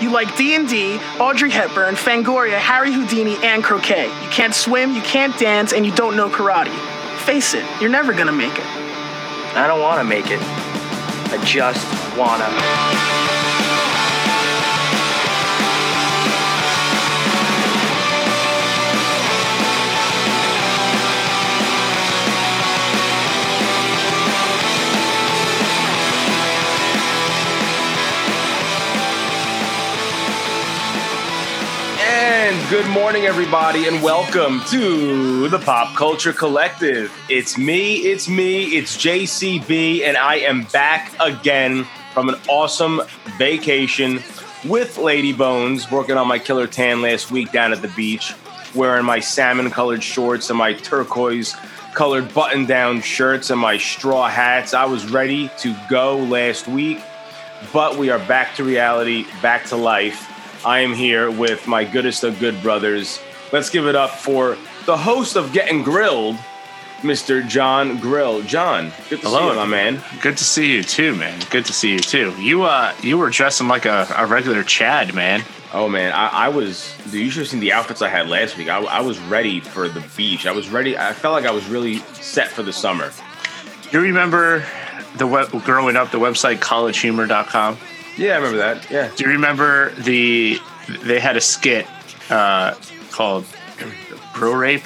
You like D&D, Audrey Hepburn, Fangoria, Harry Houdini, and croquet. You can't swim, you can't dance, and you don't know karate. Face it, you're never gonna make it. I don't want to make it. I just wanna. Good morning, everybody, and welcome to the Pop Culture Collective. It's me, it's me, it's JCB, and I am back again from an awesome vacation with Lady Bones, working on my killer tan last week down at the beach, wearing my salmon colored shorts and my turquoise colored button down shirts and my straw hats. I was ready to go last week, but we are back to reality, back to life. I am here with my goodest of good brothers. Let's give it up for the host of Getting Grilled, Mr. John Grill. John, good to Hello, see you, my man. Good to see you too, man. Good to see you too. You uh you were dressing like a, a regular Chad, man. Oh man, I, I was. Dude, you should have seen the outfits I had last week. I, I was ready for the beach. I was ready. I felt like I was really set for the summer. Do you remember the web growing up the website collegehumor.com? Yeah, I remember that. Yeah. Do you remember the they had a skit uh called Bro Rape?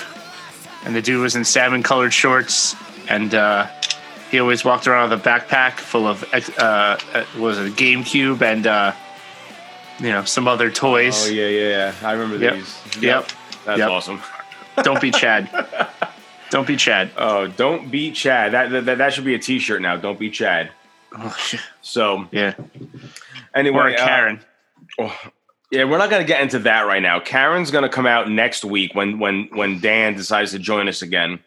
And the dude was in salmon colored shorts and uh he always walked around with a backpack full of uh, uh was it a GameCube and uh you know some other toys. Oh yeah, yeah, yeah. I remember Yep. these. Yep. That's Yep. awesome. Don't be Chad. Don't be Chad. Oh, don't be Chad. That, that that should be a T-shirt now. Don't be Chad. Oh, shit. So yeah. Anyway, Or uh, Karen. Yeah, we're not going to get into that right now. Karen's going to come out next week when when when Dan decides to join us again.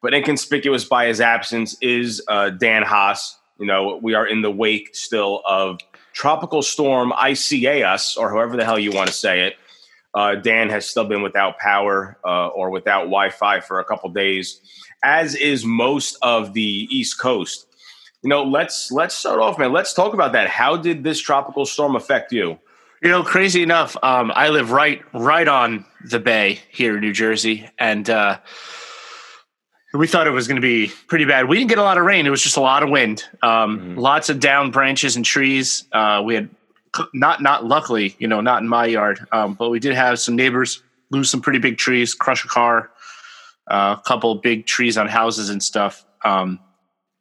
But inconspicuous by his absence is uh, Dan Haas. You know, we are in the wake still of Tropical Storm Isaias, or however the hell you want to say it. Uh, Dan has still been without power uh, or without Wi-Fi for a couple days, as is most of the East Coast. You know, let's let's start off, man. Let's talk about that. How did this tropical storm affect you? You know, crazy enough, um, I live right right on the bay here in New Jersey, and uh, we thought it was going to be pretty bad. We didn't get a lot of rain; it was just a lot of wind, um, lots of down branches and trees. Uh, we had not not luckily, you know, not in my yard, um, but we did have some neighbors lose some pretty big trees, crush a car, uh, a couple big trees on houses and stuff. Um,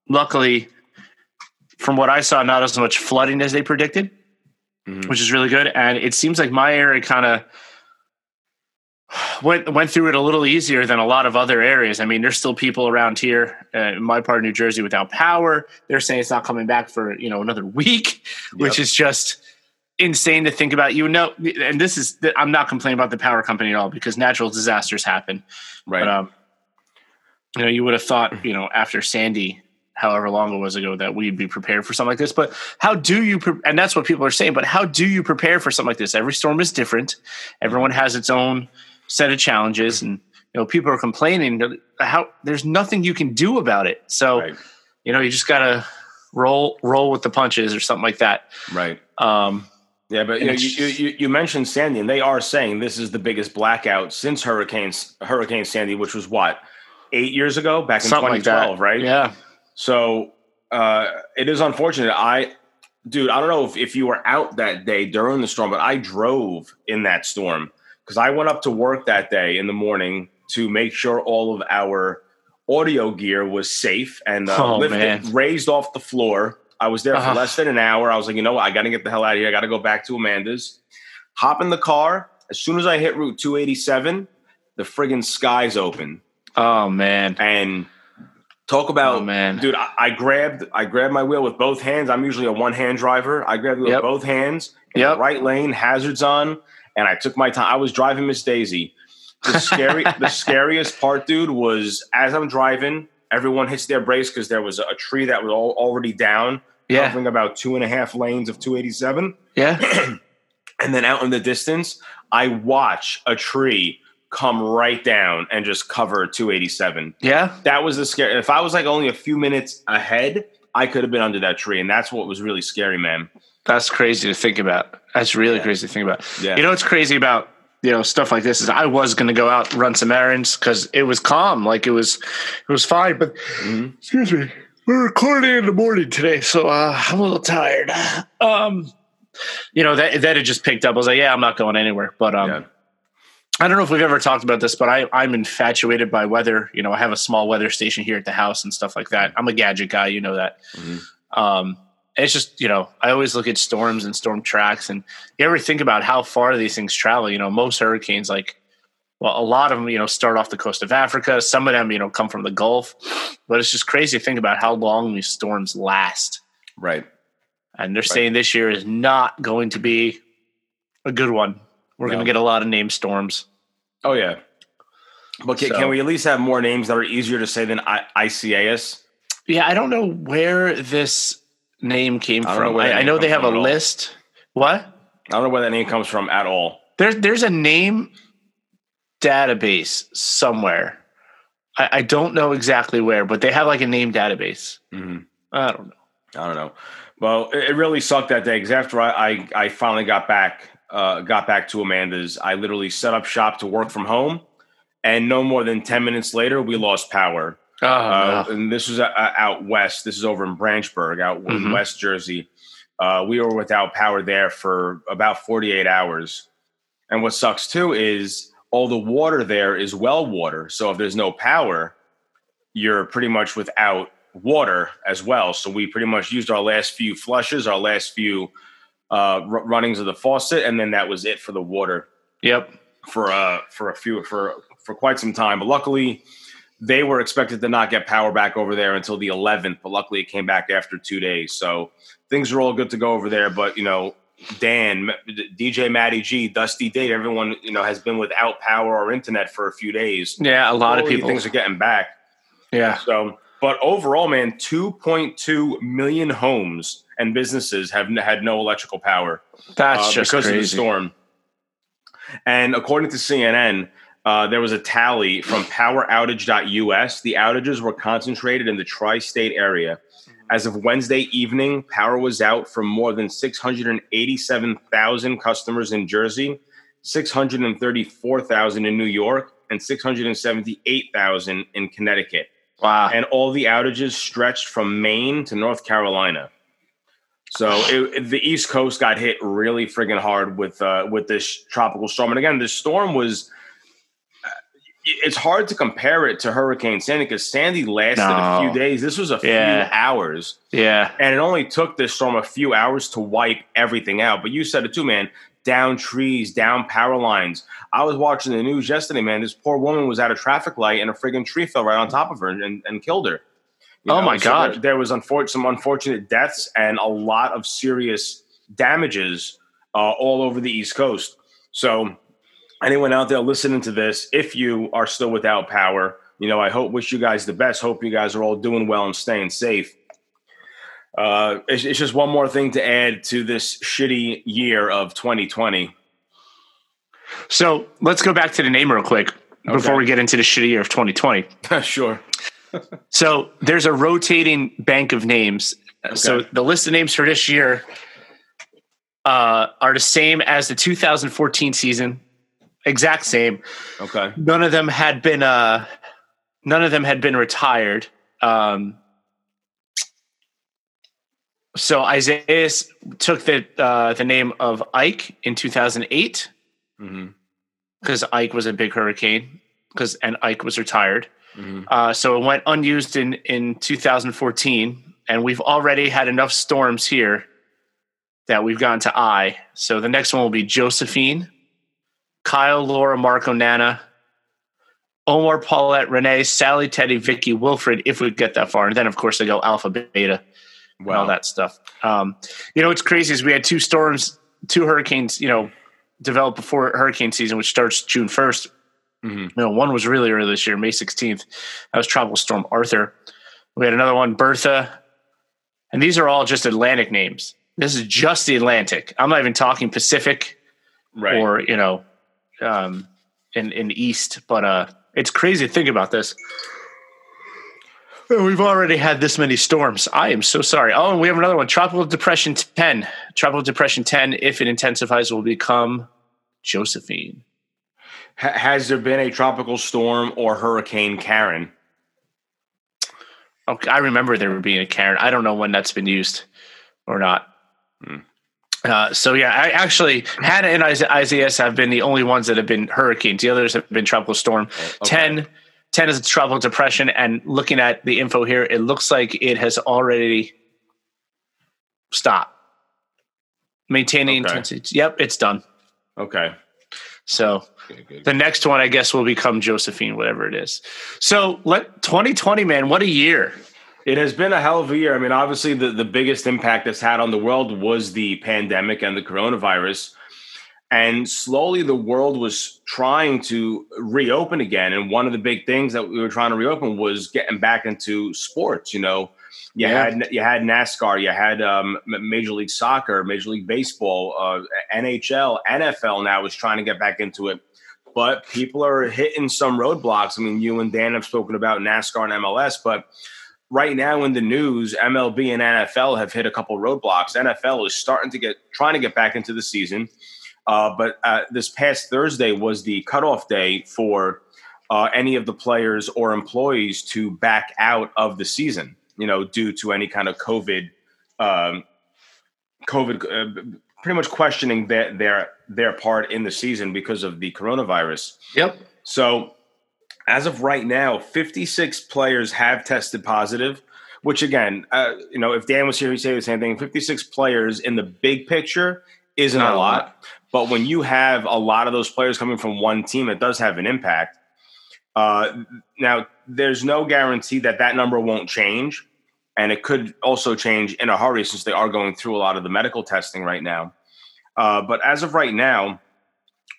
luckily, from what I saw, not as much flooding as they predicted which is really good. And it seems like my area kind of went went through it a little easier than a lot of other areas. I mean, there's still people around here uh, in my part of New Jersey without power. They're saying it's not coming back for you know another week, which is just insane to think about. You know, and this is I'm not complaining about the power company at all because natural disasters happen. Right. But um, you know, you would have thought, you know, after Sandy, however long it was ago, that we'd be prepared for something like this. But how do you? Pre- and that's what people are saying. But how do you prepare for something like this? Every storm is different. Everyone has its own set of challenges, and you know, people are complaining. that How there's nothing you can do about it. So right. you know, you just gotta roll roll with the punches or something like that. Right. Um, Yeah, but you, know, you, you, you- mentioned Sandy, and they are saying this is the biggest blackout since Hurricane Hurricane Sandy, which was what eight years ago, back in something like 2012, right? Yeah. So uh, it is unfortunate. I, dude, I don't know if, if you were out that day during the storm, but I drove in that storm because I went up to work that day in the morning to make sure all of our audio gear was safe and uh, Oh, lifted, raised off the floor. I was there for Uh-huh. less than an hour. I was like, you know what? I got to get the hell out of here. I got to go back to Amanda's. Hop in the car. As soon as I hit Route 287, the friggin' skies open Oh man. and talk about Oh, man. dude I, I grabbed i grabbed my wheel with both hands i'm usually a one-hand driver i grabbed it with Yep. both hands Yep. right lane hazards on and i took my time i was driving miss daisy the scary the scariest part dude was as i'm driving everyone hits their brakes because there was a tree that was all, already down Yeah. covering about two and a half lanes of 287 Yeah. and then out in the distance i watch a tree come right down and just cover 287 Yeah. that was the scare. If I was like only a few minutes ahead, I could have been under that tree, and that's what was really scary, man. That's crazy to think about. That's really crazy to think about. Yeah. You know what's crazy about you know stuff like this is I was going to go out and run some errands because it was calm, like it was it was fine. But excuse me, we're recording in the morning today, so uh, I'm a little tired. Um, you know that that had just picked up. I was like, yeah, I'm not going anywhere. But um, Yeah. I don't know if we've ever talked about this, but I, I'm infatuated by weather. You know, I have a small weather station here at the house and stuff like that. I'm a gadget guy, you know that. Um, it's just, you know, I always look at storms and storm tracks, and you ever think about how far these things travel? You know, most hurricanes, like, well, a lot of them, you know, start off the coast of Africa. Some of them, you know, come from the Gulf. But it's just crazy to think about how long these storms last. Right. And they're saying this year is not going to be a good one. We're going to get a lot of named storms. Oh yeah. But can, So- can we at least have more names that are easier to say than I- ICAS? Yeah, I don't know where this name came I don't know from. I, that I know they have a from at all. list. What? I don't know where that name comes from at all. There's there's a name database somewhere. I, I don't know exactly where, but they have like a name database. Mhm. I don't know. I don't know. Well, it, it really sucked that day because after I, I, I finally got back, uh, got back to Amanda's, I literally set up shop to work from home, and no more than ten minutes later, we lost power. Oh, Uh, no. and this was uh, out west. This is over in Branchburg, out in Mhm. West Jersey. Uh, we were without power there for about 48 hours. And what sucks too is all the water there is well water. So if there's no power, you're pretty much without water as well. So we pretty much used our last few flushes, our last few uh, r- runnings of the faucet, and then that was it for the water Yep. for uh for a few for for quite some time. But luckily, they were expected to not get power back over there until the 11th. But luckily, it came back after two days. So things are all good to go over there. But you know, Dan, DJ Matty G, Dusty Date, everyone you know has been without power or internet for a few days. Yeah, a lot of people. things are getting back. yeah. So, but overall, man, 2.2 million homes and businesses have n- had no electrical power That's uh, just because of the crazy. storm. And according to CNN, uh, there was a tally from poweroutage.us. The outages were concentrated in the tri state area. As of Wednesday evening, power was out for more than 687,000 customers in Jersey, 634,000 in New York, and 678,000 in Connecticut Wow. and all the outages stretched from Maine to North Carolina. So it, the East Coast got hit really friggin' hard with uh, with this tropical storm. And again, this storm was. uh, It's hard to compare it to Hurricane Sandy because Sandy lasted a few days. This was a Yeah. few hours, yeah. and it only took this storm a few hours to wipe everything out. But you said it too, man. Down trees, down power lines. I was watching the news yesterday, man. This poor woman was at a traffic light and a friggin' tree fell right on top of her and, and killed her. You Oh, my God. There, there was unfor- some unfortunate deaths and a lot of serious damages uh, all over the East Coast. So, anyone out there listening to this, if you are still without power, you know, I hope wish you guys the best. Hope you guys are all doing well and staying safe. Uh, it's, it's just one more thing to add to this shitty year of 2020. So let's go back to the name real quick before we get into the shitty year of 2020. sure. So there's a rotating bank of names. So the list of names for this year uh, are the same as the 2014 season, exact same. Okay. None of them had been uh, none of them had been retired. Um, so Isaiah took the uh, the name of Ike in 2008 hmm because Ike was a big hurricane because and Ike was retired. Hmm Uh, so it went unused in in 2014, and we've already had enough storms here that we've gone to I. So the next one will be Josephine, Kyle, Laura, Marco, Nana, Omar, Paulette, Renee, Sally, Teddy, Vicky, Wilfred. If we get that far, and then of course they go Alpha, Beta, and all that stuff. Um, you know what's crazy is we had two storms, two hurricanes. You know, develop before hurricane season, which starts June 1st. Mhm. You know, one was really early this year, May 16th. That was Tropical Storm Arthur. We had another one, Bertha. And these are all just Atlantic names. This is just the Atlantic. I'm not even talking Pacific Right. or, you know, um, in, in the East. But uh, it's crazy to think about this. We've already had this many storms. I am so sorry. Oh, and we have another one. Tropical Depression 10. Tropical Depression 10, if it intensifies, will become Josephine. Ha- has there been a tropical storm or Hurricane Karen? Okay, I remember there being a Karen. I don't know when that's been used or not. Hmm. Uh, so yeah, I actually Hannah and Isaiah have been the only ones that have been hurricanes. The others have been tropical storm. Okay. 10, 10 is a tropical depression, and looking at the info here, it looks like it has already stopped maintaining Okay. intensity. Yep, it's done. Okay. So Good, good. the next one, I guess, will become Josephine, whatever it is. So let 2020, man, what a year! It has been a hell of a year. I mean, obviously, the, the biggest impact it's had on the world was the pandemic and the coronavirus. And slowly, the world was trying to reopen again. And one of the big things that we were trying to reopen was getting back into sports. You know, you Yeah. had you had NASCAR, you had um, Major League Soccer, Major League Baseball, uh, NHL, NFL. Now is trying to get back into it, but people are hitting some roadblocks. I mean, you and Dan have spoken about NASCAR and MLS, but right now in the news, MLB and NFL have hit a couple roadblocks. NFL is starting to get trying to get back into the season, uh, but uh, this past Thursday was the cutoff day for uh, any of the players or employees to back out of the season. You know, due to any kind of COVID, um, COVID, uh, pretty much questioning their their their part in the season because of the coronavirus. Yep. So, as of right now, 56 players have tested positive, which again, uh, you know, if Dan was here, he'd say the same thing. 56 players in the big picture isn't Not a lot, lot. but when you have a lot of those players coming from one team, it does have an impact. Uh, now, there's no guarantee that that number won't change, and it could also change in a hurry since they are going through a lot of the medical testing right now. Uh, but as of right now,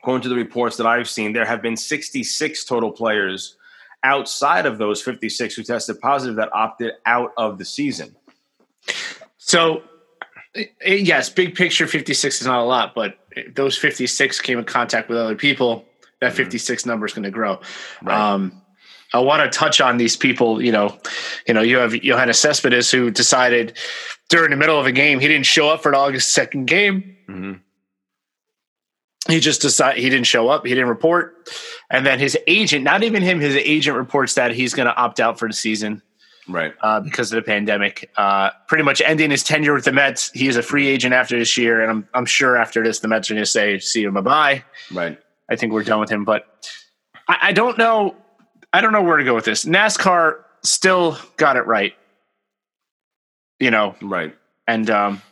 according to the reports that I've seen, there have been 66 total players outside of those 56 who tested positive that opted out of the season. So, i- i- yes, big picture, 56 is not a lot, but those 56 came in contact with other people, that 56 number is going to grow. Right. Um, I want to touch on these people. You know, you know, you have Yoenis Cespedes who decided during the middle of a game he didn't show up for an August second game. Mhm. He just decided he didn't show up. He didn't report, and then his agent, not even him, his agent reports that he's going to opt out for the season Right. uh, because of the pandemic. Uh, pretty much ending his tenure with the Mets. He is a free agent after this year, and I'm I'm sure after this the Mets are going to say, "See you, bye bye." Right. I think we're done with him. But I, I don't know. I don't know where to go with this. NASCAR still got it right, you know, Right. and um,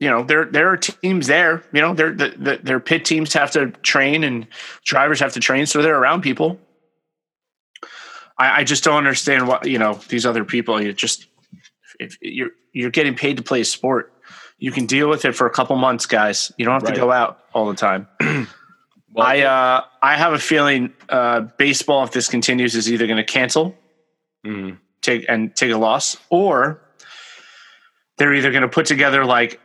you know there there are teams there. You know, their the, the, their pit teams have to train and drivers have to train, so they're around people. I, I just don't understand what you know these other people. You just if you're you're getting paid to play a sport, you can deal with it for a couple months, guys. You don't have Right. to go out all the time. Well, I uh, I have a feeling uh, baseball, if this continues, is either going to cancel, mhm. take and take a loss, or they're either going to put together like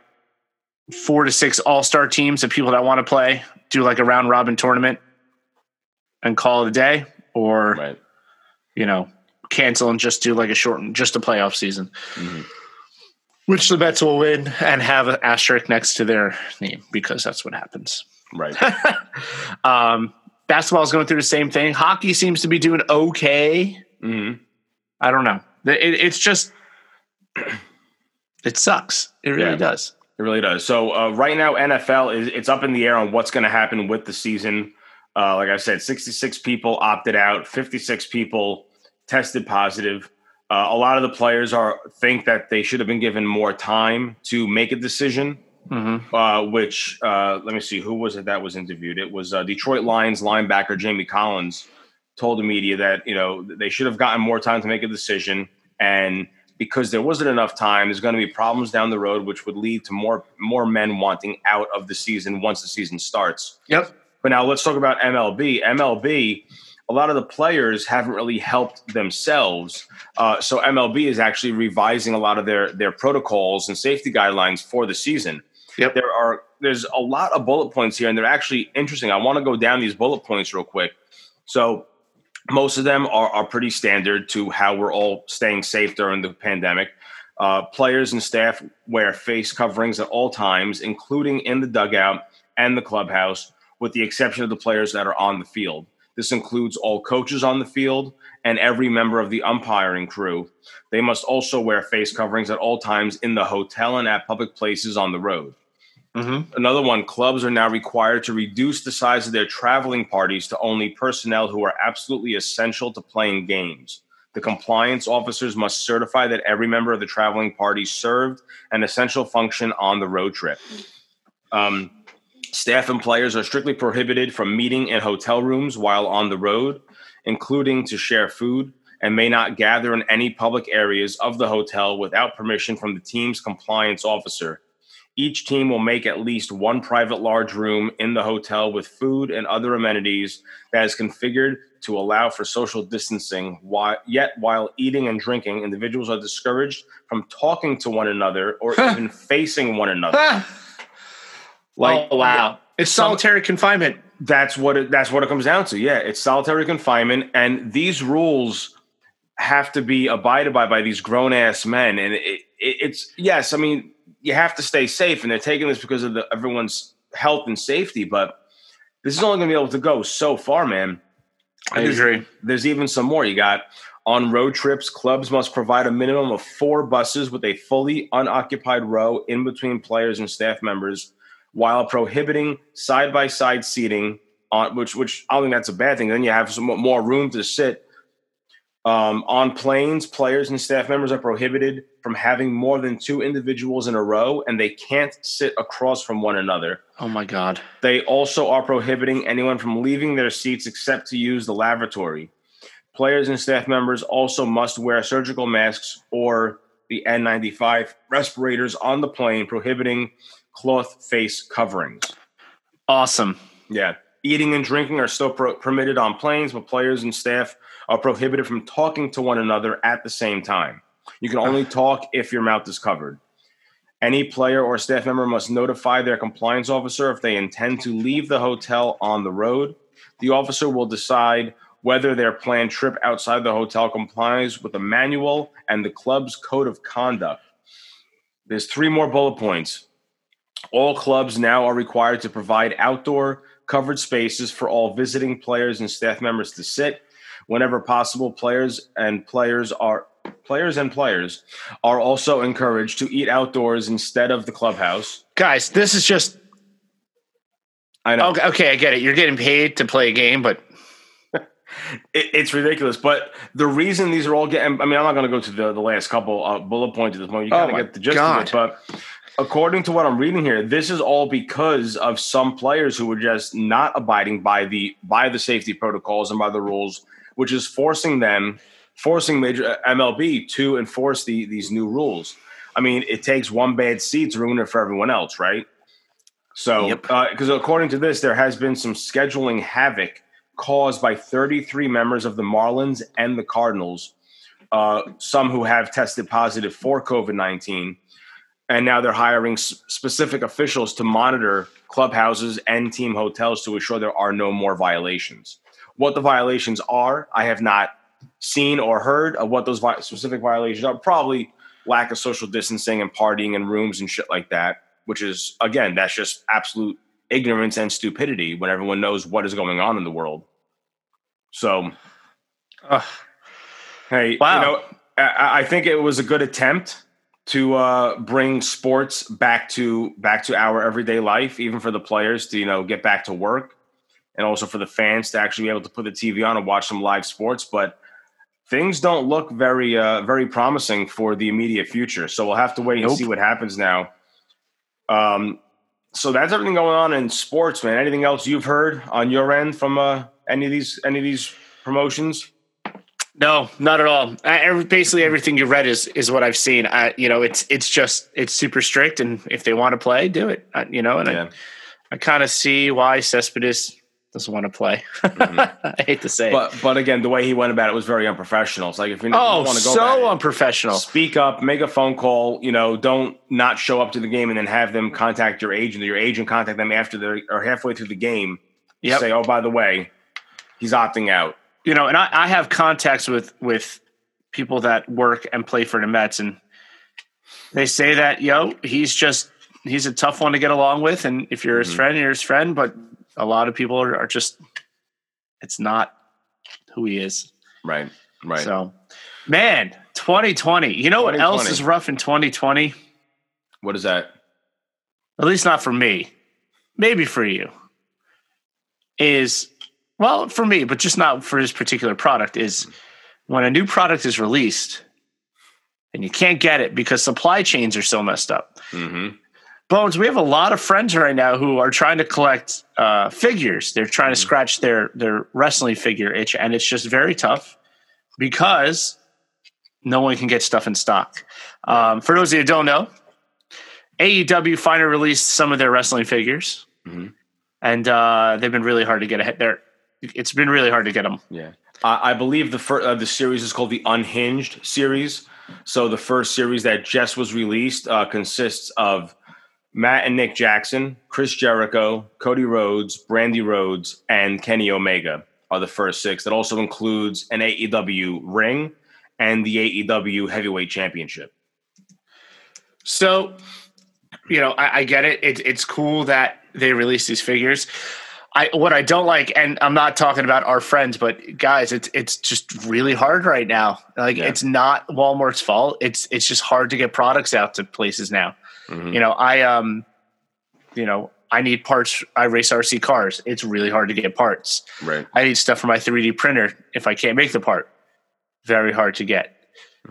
four to six all star teams of people that want to play, do like a round robin tournament, and call it a day, or Right. you know cancel and just do like a short, just a playoff season, Mhm. which the Mets will win and have an asterisk next to their name because that's what happens. Right. um, basketball is going through the same thing. Hockey seems to be doing okay. hmm I don't know. It, it's just it sucks. It really Yeah. does. It really does. So uh, right now, NFL is it's up in the air on what's going to happen with the season. Uh, like I said, 66 people opted out, 56 people tested positive. Uh, a lot of the players are think that they should have been given more time to make a decision. Hmm Uh, which uh, let me see, who was it that was interviewed? It was uh, Detroit Lions linebacker Jamie Collins told the media that you know they should have gotten more time to make a decision, and because there wasn't enough time, there's going to be problems down the road, which would lead to more more men wanting out of the season once the season starts. Yep. But now let's talk about MLB. MLB, a lot of the players haven't really helped themselves. Uh, so MLB is actually revising a lot of their their protocols and safety guidelines for the season. Yep. There are there's a lot of bullet points here, and they're actually interesting. I want to go down these bullet points real quick. So most of them are, are pretty standard to how we're all staying safe during the pandemic. Uh, players and staff wear face coverings at all times, including in the dugout and the clubhouse, with the exception of the players that are on the field. This includes all coaches on the field and every member of the umpiring crew. They must also wear face coverings at all times in the hotel and at public places on the road. Mm-hmm. Another one clubs are now required to reduce the size of their traveling parties to only personnel who are absolutely essential to playing games. The compliance officers must certify that every member of the traveling party served an essential function on the road trip. Um, staff and players are strictly prohibited from meeting in hotel rooms while on the road, including to share food, and may not gather in any public areas of the hotel without permission from the team's compliance officer. Each team will make at least one private large room in the hotel with food and other amenities that is configured to allow for social distancing. While, yet, while eating and drinking, individuals are discouraged from talking to one another or even facing one another. oh wow! It's some- solitary confinement. That's what it, that's what it comes down to. Yeah, it's solitary confinement, and these rules have to be abided by by these grown ass men. And it, it, it's yes, I mean you have to stay safe, and they're taking this because of the, everyone's health and safety. But this is only going to be able to go so far, man. I There's- agree. There's even some more. You got on road trips, clubs must provide a minimum of four buses with a fully unoccupied row in between players and staff members, while prohibiting side by side seating. On which, which I don't think that's a bad thing. Then you have some more room to sit. Um, on planes, players and staff members are prohibited from having more than two individuals in a row, and they can't sit across from one another. Oh my god! They also are prohibiting anyone from leaving their seats except to use the lavatory. Players and staff members also must wear surgical masks or the N95 respirators on the plane, prohibiting cloth face coverings. Awesome. Yeah. Eating and drinking are still pro- permitted on planes, but players and staff are prohibited from talking to one another at the same time. You can only talk if your mouth is covered. Any player or staff member must notify their compliance officer if they intend to leave the hotel on the road. The officer will decide whether their planned trip outside the hotel complies with the manual and the club's code of conduct. There's three more bullet points. All clubs now are required to provide outdoor covered spaces for all visiting players and staff members to sit. Whenever possible, players and players are players and players are also encouraged to eat outdoors instead of the clubhouse. Guys, this is just I know okay. Okay, I get it. You're getting paid to play a game, but it, it's ridiculous, but the reason these are all getting I mean, I'm not going to go to the, the last couple uh, bullet points at this point. You Oh kind of my get the gist God. of it, but according to what I'm reading here, this is all because of some players who were just not abiding by the by the safety protocols and by the rules, which is forcing them, forcing major uh, MLB to enforce the these new rules. I mean, it takes one bad seat to ruin it for everyone else, right? So, Yep. because according to this, there has been some scheduling havoc caused by 33 members of the Marlins and the Cardinals, uh, some who have tested positive for COVID 19 and now they're hiring s- specific officials to monitor clubhouses and team hotels to ensure there are no more violations. What the violations are, I have not seen or heard of what those vi- specific violations are. Probably lack of social distancing and partying in rooms and shit like that, which is again, that's just absolute ignorance and stupidity when everyone knows what is going on in the world. So, Ugh. hey, Wow. you know, I, I think it was a good attempt to uh, bring sports back to back to our everyday life, even for the players to you know get back to work, and also for the fans to actually be able to put the TV on and watch some live sports. But things don't look very uh, very promising for the immediate future. So we'll have to wait and see what happens now. Um, so that's everything going on in sports, man. Anything else you've heard on your end from uh, any of these any of these promotions? no, not at all. I, every- basically, everything you read is is what I've seen. I, you know, it's it's just it's super strict, and if they want to play, do it. I, you know, and Yeah. I, I kind of see why Cespedes doesn't want to play. I hate to say, it. But but again, the way he went about it was very unprofessional. It's like if you oh, want to go so it, unprofessional. speak up, make a phone call. You know, don't not show up to the game and then have them contact your agent. Or your agent contact them after they're halfway through the game. Yep. Say, oh, by the way, he's opting out. you know, and I, I have contacts with with people that work and play for the Mets, and they say that yo, he's just he's a tough one to get along with, and if you're his Mhm. friend, you're his friend. But a lot of people are, are just it's not who he is. Right. Right. So, man, 2020. You know what else is rough in 2020? what is that? At least not for me. Maybe for you. Is well for me, but just not for this particular product. Is when a new product is released and you can't get it because supply chains are so messed up. Mm-hmm. Bones, we have a lot of friends right now who are trying to collect uh, figures. They're trying to scratch their their wrestling figure itch, and it's just very tough because no one can get stuff in stock. Um, for those of you who don't know, AEW finally released some of their wrestling figures, Mhm. and uh, they've been really hard to get ahead. There, it's been really hard to get them. Yeah, I, I believe the fir- uh, the series is called the Unhinged series. So the first series that just was released uh, consists of Matt and Nick Jackson, Chris Jericho, Cody Rhodes, Brandi Rhodes, and Kenny Omega are the first six. That also includes an AEW ring and the AEW Heavyweight Championship. So, you know, I, I get it. it. It's cool that they release these figures. I what I don't like, and I'm not talking about our friends, but guys, it's it's just really hard right now. Like Yeah. it's not Walmart's fault. It's it's just hard to get products out to places now. Mhm. You know, I um, you know, I need parts. I race RC cars. It's really hard to get parts. Right. I need stuff for my 3D printer. If I can't make the part, very hard to get.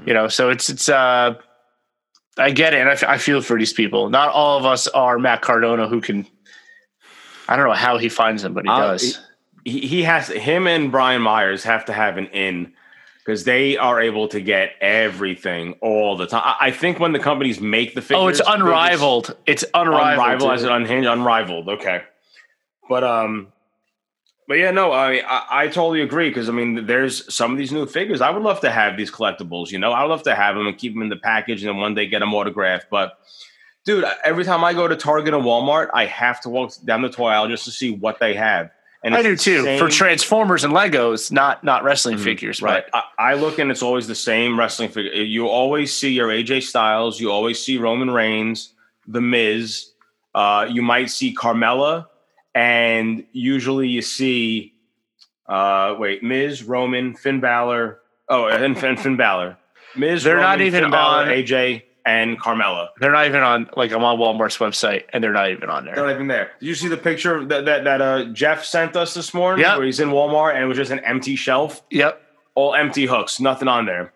You know, so it's it's uh, I get it, and I, f- I feel for these people. Not all of us are Matt Cardona, who can. I don't know how he finds them, but he Uh, does. he, he has him and Brian Myers have to have an in because they are able to get everything all the time. I, think when the companies make the figures, oh, it's unrivaled. It's unrivaled. unrivaled as an unhinged, unrivaled. Okay, but um, but yeah, no, I I, I totally agree because I mean, there's some of these new figures. I would love to have these collectibles. You know, I would love to have them and keep them in the package, and then one day get them autographed. But dude, every time I go to Target and Walmart, I have to walk down the toy aisle just to see what they have. And I do too. same- For Transformers and Legos, not not wrestling figures, Right. but I, I look and it's always the same wrestling figure. You always see your AJ Styles. You always see Roman Reigns, The Miz. Uh, you might see Carmella, and usually you see, uh, wait, Miz, Roman, Finn Balor. Oh, and Finn, Finn Balor. Miz, They're not even Finn Balor, on- AJ, and Carmella. they're not even on. Like I'm on Walmart's website, and they're not even on there. They're not even there. Did you see the picture that that, that uh, Jeff sent us this morning? Yep. Where he's in Walmart and it was just an empty shelf, Yep. all empty hooks, nothing on there.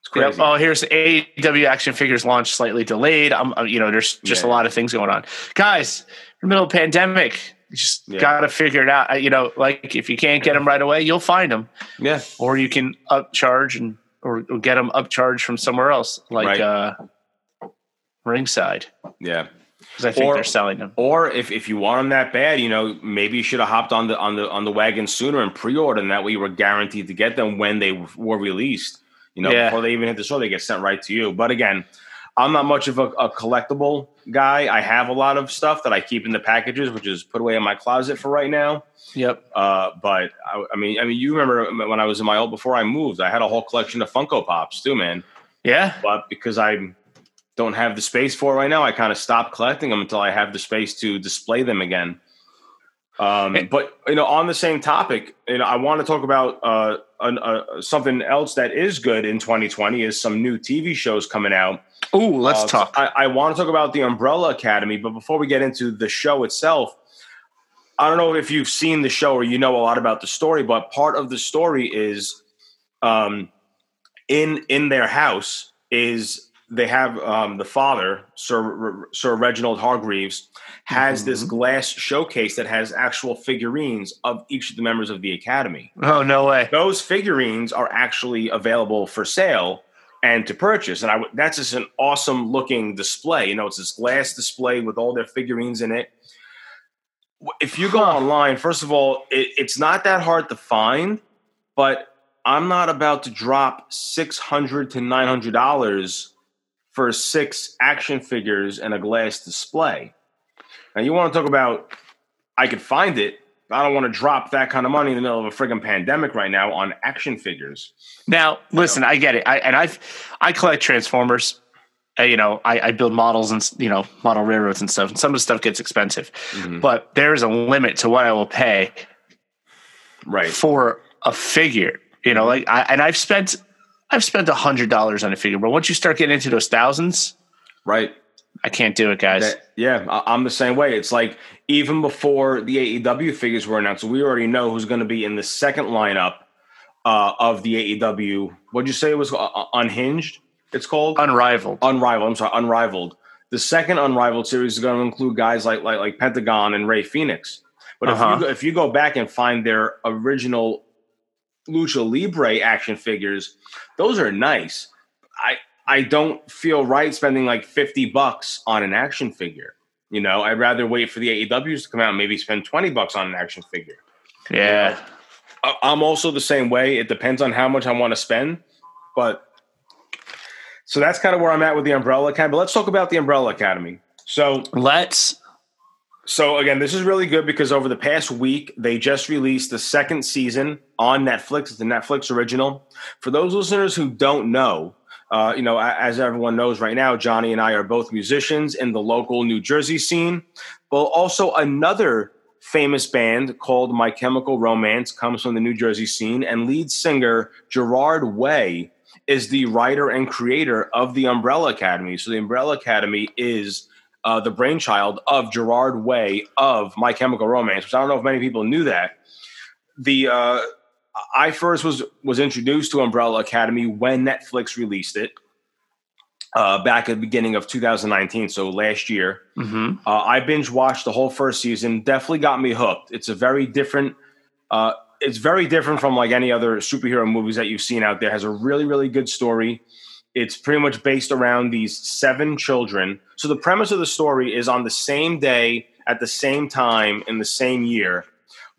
It's crazy. Yep. Oh, here's AEW action figures launch slightly delayed. I'm, uh, you know, there's just a lot of things going on, guys. In the middle of pandemic, you just Yeah. got to figure it out. You know, like if you can't get them right away, you'll find them, yeah. or you can upcharge and or, or get them upcharged from somewhere else, like Right. uh, Ringside, Yeah. because I think Or- they're selling them. Or if, if you want them that bad, you know, maybe you should have hopped on the on the on the wagon sooner and pre-ordered, and that way you were guaranteed to get them when they were released. You know, Yeah. before they even hit the store, they get sent right to you. But again, I'm not much of a, a collectible guy. I have a lot of stuff that I keep in the packages, which is put away in my closet for right now. Yep. Uh, but I, I mean, I mean, you remember when I was in my old before I moved, I had a whole collection of Funko Pops too, man. Yeah. But because I don't have the space for it right now, I kind of stopped collecting them until I have the space to display them again. Um, Hey. but you know, on the same topic, you know, I want to talk about uh, an, uh, something else that is good in 2020 is some new TV shows coming out. Ooh, let's Uh, talk. I, I want to talk about the Umbrella Academy, but before we get into the show itself, I don't know if you've seen the show or you know a lot about the story, but part of the story is um, in in their house is they have um, the father, Sir Sir Reginald Hargreaves, has this mm-hmm. glass showcase that has actual figurines of each of the members of the academy oh no way. those figurines are actually available for sale and to purchase. And I w- that's just an awesome looking display. You know, it's this glass display with all their figurines in it. If you go Huh. online, first of all, it, it's not that hard to find, but I'm not about to drop six hundred to nine hundred dollars for six action figures and a glass display. Now, you want to talk about? I could find it. I don't want to drop that kind of money in the middle of a friggin' pandemic right now on action figures. Now, listen, I get it. I, and I've I collect Transformers. Uh, you know, I, I build models and you know model railroads and stuff. And some of the stuff gets expensive, Mm-hmm. but there is a limit to what I will pay Right. for a figure. You know, like I and I've spent I've spent a hundred dollars on a figure, but once you start getting into those thousands, Right. I can't do it, guys. That- yeah, I, I'm the same way. It's like even before the AEW figures were announced, we already know who's going to be in the second lineup uh, of the AEW. What'd you say it was? Uh, uh, Unhinged. It's called Unrivaled. Unrivaled. I'm sorry, Unrivaled. The second Unrivaled series is going to include guys like like like Pentagon and Rey Fenix. But if Uh-huh. you go, if you go back and find their original Lucha Libre action figures, those are nice. I I don't feel right spending like fifty bucks on an action figure. You know, I'd rather wait for the AEWs to come out and maybe spend twenty bucks on an action figure. yeah. I- I'm also the same way. It depends on how much I want to spend, but so that's kind of where I'm at with the Umbrella Academy. But let's talk about the Umbrella Academy. So, Let's so again, this is really good because over the past week they just released the second season on Netflix. It's a Netflix original. For those listeners who don't know, uh, you know, as everyone knows right now, Johnny and I are both musicians in the local New Jersey scene. But also another famous band called My Chemical Romance comes from the New Jersey scene, and lead singer Gerard Way is the writer and creator of the Umbrella Academy. So the Umbrella Academy is uh, the brainchild of Gerard Way of My Chemical Romance, which I don't know if many people knew that. The uh, I first was was introduced to Umbrella Academy when Netflix released it uh, back at the beginning of 2019, so last year. mhm. Uh, I binge watched the whole first season. Definitely got me hooked. It's a very different. Uh, it's very different from like any other superhero movies that you've seen out there. It has a really really good story. It's pretty much based around these seven children. So the premise of the story is on the same day at the same time in the same year,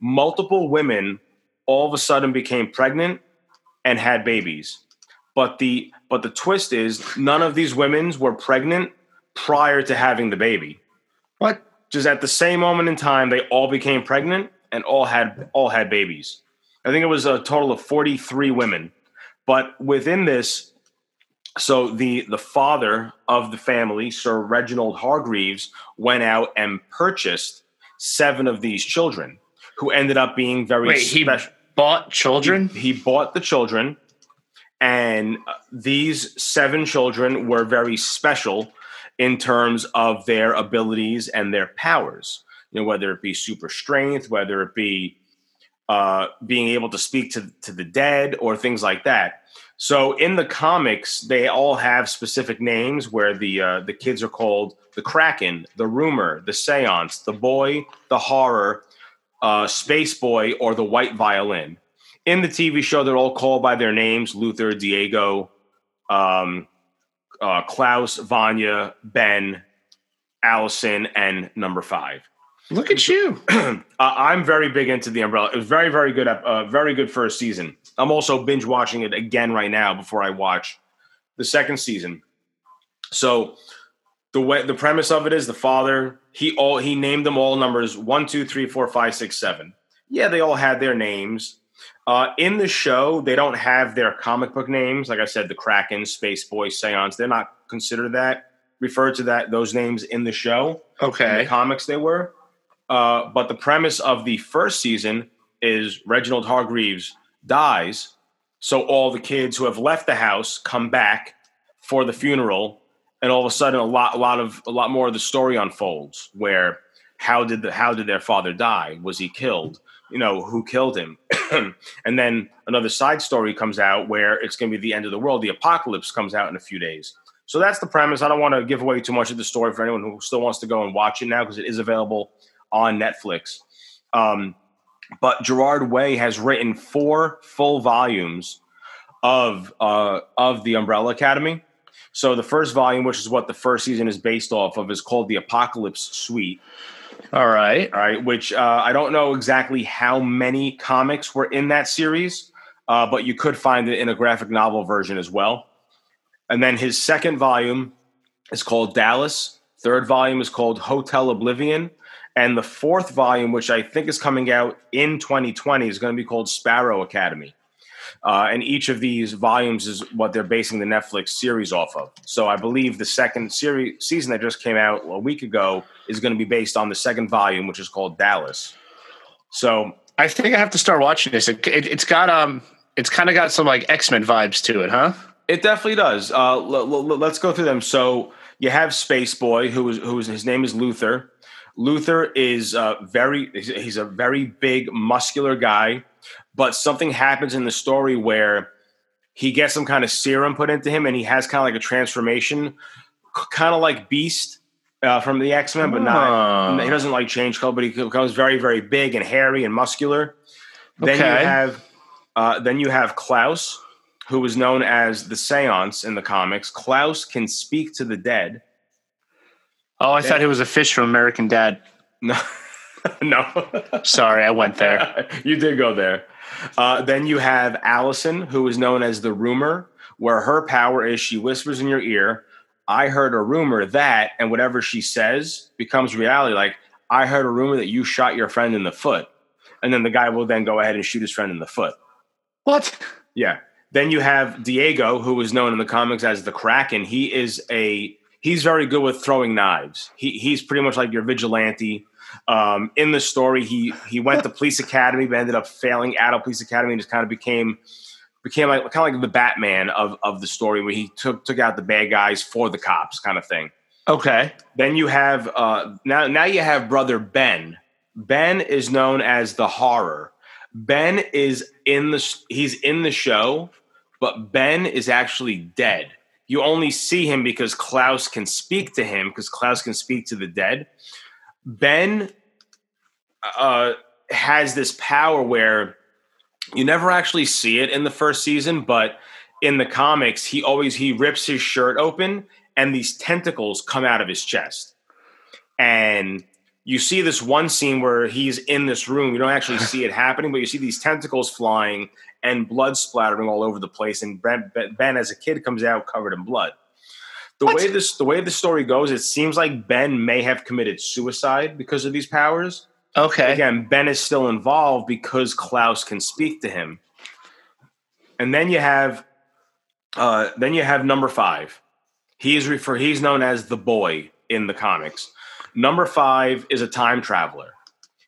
multiple women all of a sudden became pregnant and had babies. But the but the twist is none of these women were pregnant prior to having the baby What? just at the same moment in time they all became pregnant and all had all had babies i think it was a total of 43 women but within this so the the father of the family sir reginald hargreaves went out and purchased seven of these children who ended up being very Wait, special bought children? he, he bought the children, and uh, these seven children were very special in terms of their abilities and their powers. You know, whether it be super strength, whether it be uh, being able to speak to to the dead, or things like that. So in the comics, they all have specific names where the uh, the kids are called the Kraken, the Rumor, the Seance, the Boy, the Horror, uh, Space Boy, or the White Violin. In the TV show, they're all called by their names: Luther, Diego, um, uh, Klaus, Vanya, Ben, Allison, and Number Five. Look at you. uh, I'm very big into the Umbrella. It was very, very good. Uh, very good first season. I'm also binge watching it again right now before I watch the second season. So the way the premise of it is the father he all he named them all numbers one, two, three, four, five, six, seven. Yeah, they all had their names. Uh, in the show, they don't have their comic book names. Like I said, the Kraken, Space Boy, Seance. They're not considered that. Referred to that those names in the show in the Okay. comics they were. Uh, but the premise of the first season is Reginald Hargreaves dies, so all the kids who have left the house come back for the funeral, and all of a sudden, a lot, a lot of, a lot more of the story unfolds. Where how did the how did their father die? Was he killed? You know, who killed him? and then another side story comes out where it's going to be the end of the world. The apocalypse comes out in a few days. So that's the premise. I don't want to give away too much of the story for anyone who still wants to go and watch it now because it is available on Netflix. Um, but Gerard Way has written four full volumes of uh, of the Umbrella Academy. So the first volume, which is what the first season is based off of, is called the Apocalypse Suite. All right. All right, which uh, I don't know exactly how many comics were in that series, uh, but you could find it in a graphic novel version as well. And then his second volume is called Dallas. Third volume is called Hotel Oblivion, And the fourth volume, which I think is coming out in 2020, is going to be called Sparrow Academy. Uh, and each of these volumes is what they're basing the Netflix series off of. So I believe the second series season that just came out a week ago is going to be based on the second volume, which is called Dallas. So I think I have to start watching this. It, it, it's got um, it's kind of got some like X Men vibes to it, huh? It definitely does. Uh, l- l- l- let's go through them. So you have Space Boy, who is who is his name is Luther. Luther is uh, very he's- he's a very big, muscular guy, but something happens in the story where he gets some kind of serum put into him, and he has kind of like a transformation, kind of like Beast uh, from the X Men, but not. Oh. He doesn't like change color, but he becomes very, very big and hairy and muscular. okay. Then you have uh, then you have Klaus, who is known as the Seance in the comics. Klaus can speak to the dead. Oh, I thought he was a fish from American Dad. No, no, Sorry, I went there. you did go there. Uh, then you have Allison, who is known as the Rumor, where her power is she whispers in your ear. I heard a rumor that, and whatever she says becomes reality. Like I heard a rumor that you shot your friend in the foot, and then the guy will then go ahead and shoot his friend in the foot. What? Yeah. Then you have Diego, who is known in the comics as the Kraken. He is a he's very good with throwing knives. He he's pretty much like your vigilante. Um, in the story, he he went to police academy, but ended up failing out of police academy and just kind of became became like kind of like the Batman of of the story, where he took took out the bad guys for the cops, kind of thing. Okay. Then you have uh, now now you have brother Ben. Ben is known as the horror. Ben is in the he's in the show, but Ben is actually dead. You only see him because Klaus can speak to him because Klaus can speak to the dead. Ben uh, has this power where you never actually see it in the first season, but in the comics, he always he rips his shirt open and these tentacles come out of his chest. And you see this one scene where he's in this room. You don't actually see it happening, but you see these tentacles flying and blood splattering all over the place. And Ben, Ben as a kid, comes out covered in blood. The What? way this the way the story goes, it seems like Ben may have committed suicide because of these powers. Okay. Again, Ben is still involved because Klaus can speak to him. And then you have uh, then you have number five. He is refer he's known as the boy in the comics. Number five is a time traveler.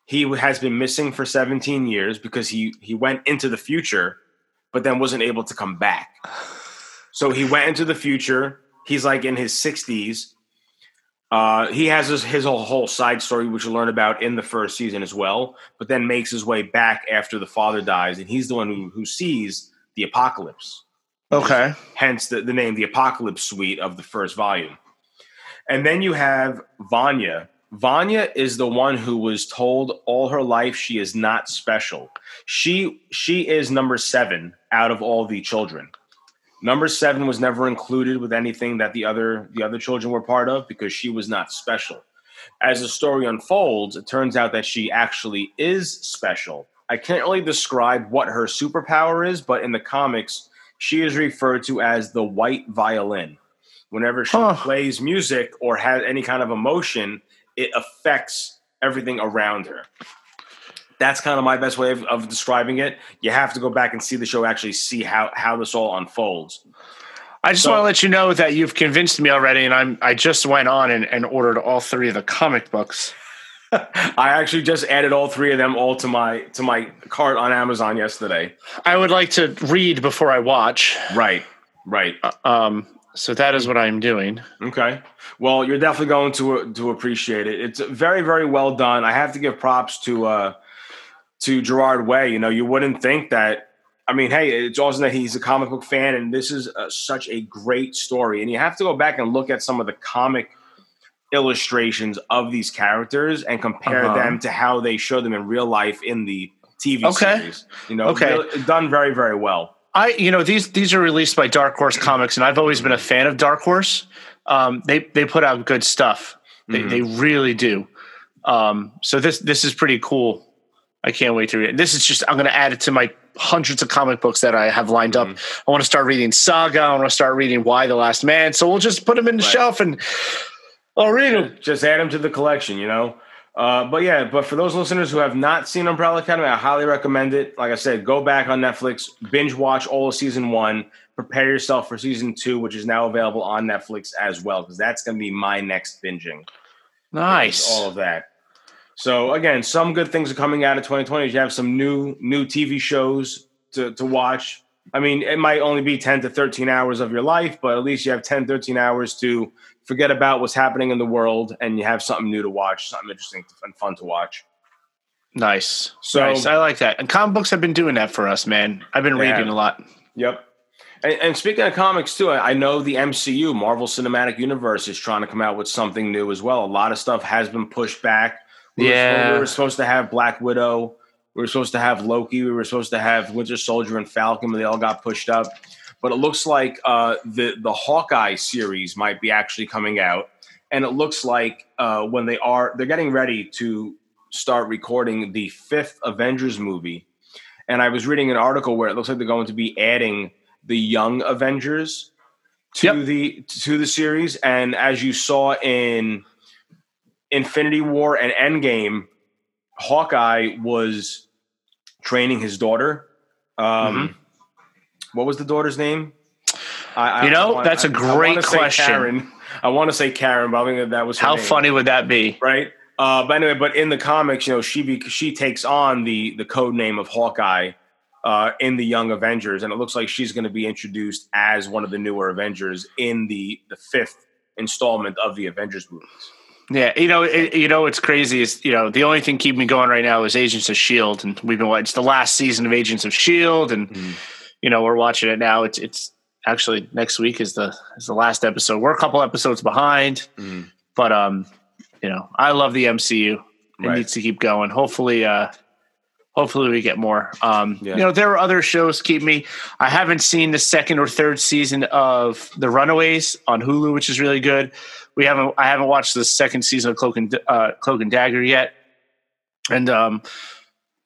He has been missing for 17 years because he he went into the future, but then wasn't able to come back. So he went into the future. He's like in his 60s. Uh, he has his, his whole, whole side story, which you learn about in the first season as well, but then makes his way back after the father dies, and he's the one who, who sees the apocalypse. Okay. hence the, the name the apocalypse suite of the first volume. And then you have vanya. Vanya is the one who was told all her life she is not special. She she is number seven out of all the children number seven was never included with anything that the other the other children were part of because she was not special as the story unfolds it turns out that she actually is special i can't really describe what her superpower is but in the comics she is referred to as the white violin. Whenever she Huh. plays music or has any kind of emotion, it affects everything around her. That's kind of my best way of, of describing it. You have to go back and see the show, actually see how, how this all unfolds. I just So- want to let you know that you've convinced me already, and I'm I just went on and, and ordered all three of the comic books. I actually just added all three of them all to my to my cart on Amazon yesterday. I would like to read before I watch. Right, right. Um, so that is what I'm doing. Okay. Well, you're definitely going to to appreciate it. It's very very well done. I have to give props to uh to Gerard Way. You know, you wouldn't think that. I mean, hey, it's awesome that he's a comic book fan, and this is uh, such a great story. And you have to go back and look at some of the comic illustrations of these characters and compare Uh-huh. them to how they show them in real life in the TV Okay. series. You know, Okay. really- done very very well. I, you know, these these are released by Dark Horse Comics, and I've always been a fan of Dark Horse. Um, they they put out good stuff. They Mhm. they really do. Um, so this this is pretty cool. I can't wait to read it. This is just I'm going to add it to my hundreds of comic books that I have lined up. I want to start reading Saga. I want to start reading Y the Last Man. So we'll just put them in the Right. shelf and I'll read them. just add them to the collection you know Uh, but yeah, but for those listeners who have not seen Umbrella Academy, I highly recommend it. Like I said, go back on Netflix, binge watch all of season one, prepare yourself for season two, which is now available on Netflix as well, because that's going to be my next binging. Nice. All of that. So again, some good things are coming out of 2020. You have some new new TV shows to, to watch. I mean, it might only be 10 to 13 hours of your life, but at least you have 10, 13 hours to forget about what's happening in the world and you have something new to watch, something interesting and fun to watch. Nice. So- nice. I like that. And comic books have been doing that for us, man. I've been They reading a lot. Yep. And, and speaking of comics too, I know the MCU, Marvel Cinematic Universe, is trying to come out with something new as well. A lot of stuff has been pushed back. We were- Yeah. we were supposed to have Black Widow. We were supposed to have Loki. We were supposed to have Winter Soldier and Falcon, but they all got pushed up. But it looks like uh, the the Hawkeye series might be actually coming out, and it looks like uh, when they are they're getting ready to start recording the fifth Avengers movie. And I was reading an article where it looks like they're going to be adding the Young Avengers to Yep. the to the series. And as you saw in Infinity War and Endgame, Hawkeye was training his daughter. Um, What was the daughter's name? I, I- Mm-hmm. You know, I want- that's a great wanna question. Karen. I want to say Karen, but I think that, that was How name funny would that be? right? Uh, but anyway, but in the comics, you know, she be, she takes on the the code name of Hawkeye uh, in the Young Avengers, and it looks like she's going to be introduced as one of the newer Avengers in the the fifth installment of the Avengers movies. Yeah, you know, it, you know, what's crazy is you know the only thing keeping me going right now is Agents of Shield, and we've been watching it's the last season of Agents of Shield, and Mhm. you know we're watching it now. It's it's actually next week is the is the last episode. We're a couple episodes behind, Mhm. but um, you know, I love the MCU. It Right. needs to keep going. Hopefully, uh, hopefully we get more. Um, Yeah. you know, there are other shows keep me. I haven't seen the second or third season of The Runaways on Hulu, which is really good. We haven't. I haven't watched the second season of Cloak and uh, Cloak and Dagger yet, and um,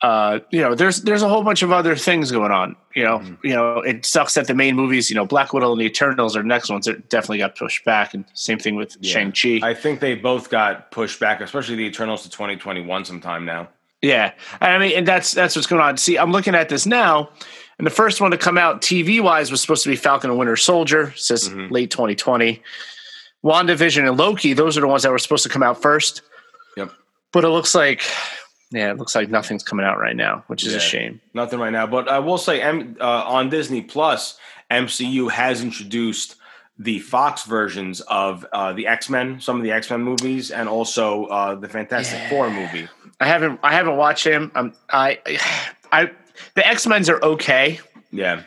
uh, you know, there's there's a whole bunch of other things going on. You know, Mhm. you know, it sucks that the main movies, you know, Black Widow and the Eternals are the next ones that definitely got pushed back, and same thing with Yeah. Shang Chi. I think they both got pushed back, especially the Eternals to 2021 sometime now. Yeah, and I mean, and that's that's what's going on. See, I'm looking at this now, and the first one to come out TV wise was supposed to be Falcon and Winter Soldier. Says Mhm. late 2020. WandaVision and Loki, those are the ones that were supposed to come out first. Yep. But it looks like, yeah, it looks like nothing's coming out right now, which is Yeah. a shame. Nothing right now, but I will say, M, uh, on Disney Plus, MCU has introduced the Fox versions of uh, the X Men, some of the X Men movies, and also uh, the Fantastic Yeah. Four movie. I haven't I haven't watched him. Um, I I the X Men's are okay. Yeah,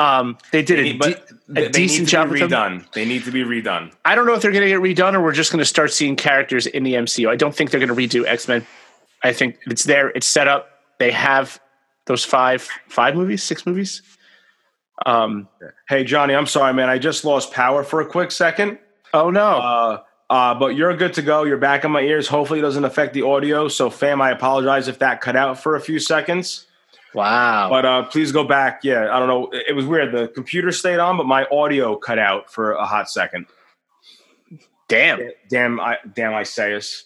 Um, they did a, They- but de- a they decent need to job be with them. redone. They need to be redone. I don't know if they're going to get redone or we're just going to start seeing characters in the MCU. I don't think they're going to redo X Men. I think it's there. It's set up. They have those five five movies, six movies. Um. Hey, Johnny, I'm sorry, man. I just lost power for a quick second. Oh no. Uh, uh, but you're good to go. You're back in my ears. Hopefully, it doesn't affect the audio. So, fam, I apologize if that cut out for a few seconds. Wow. But uh, please go back. Yeah, I don't know. It was weird. The computer stayed on, but my audio cut out for a hot second. Damn. Damn, I damn Isaias.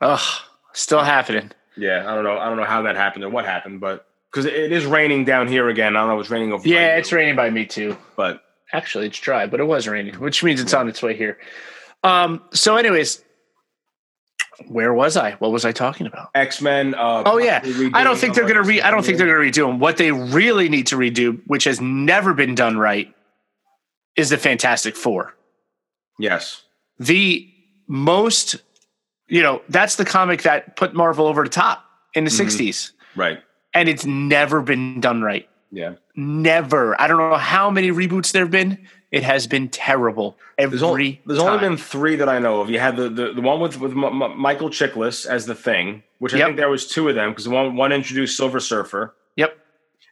Ugh. Still happening. Yeah, I don't know. I don't know how that happened or what happened, but because it is raining down here again. I don't know. It's raining over. Yeah, it's raining by me too. But Actually, it's dry, but it was raining, which means it's on its way here. Um. So, anyways, where was I? What was I talking about? X Men. Uh, Oh yeah, I don't think they're going to re. I don't think they're going to redo them. What they really need to redo, which has never been done right, is the Fantastic Four. Yes. The most, you know, that's the comic that put Marvel over the top in the Mhm. '60s, Right. and it's never been done right. Yeah. Never. I don't know how many reboots there have been. It has been terrible every. There's, only, there's only been three that I know of. You had the the, the one with with M- M- Michael Chiklis as the thing, which I Yep. think there was two of them because one one introduced Silver Surfer, Yep.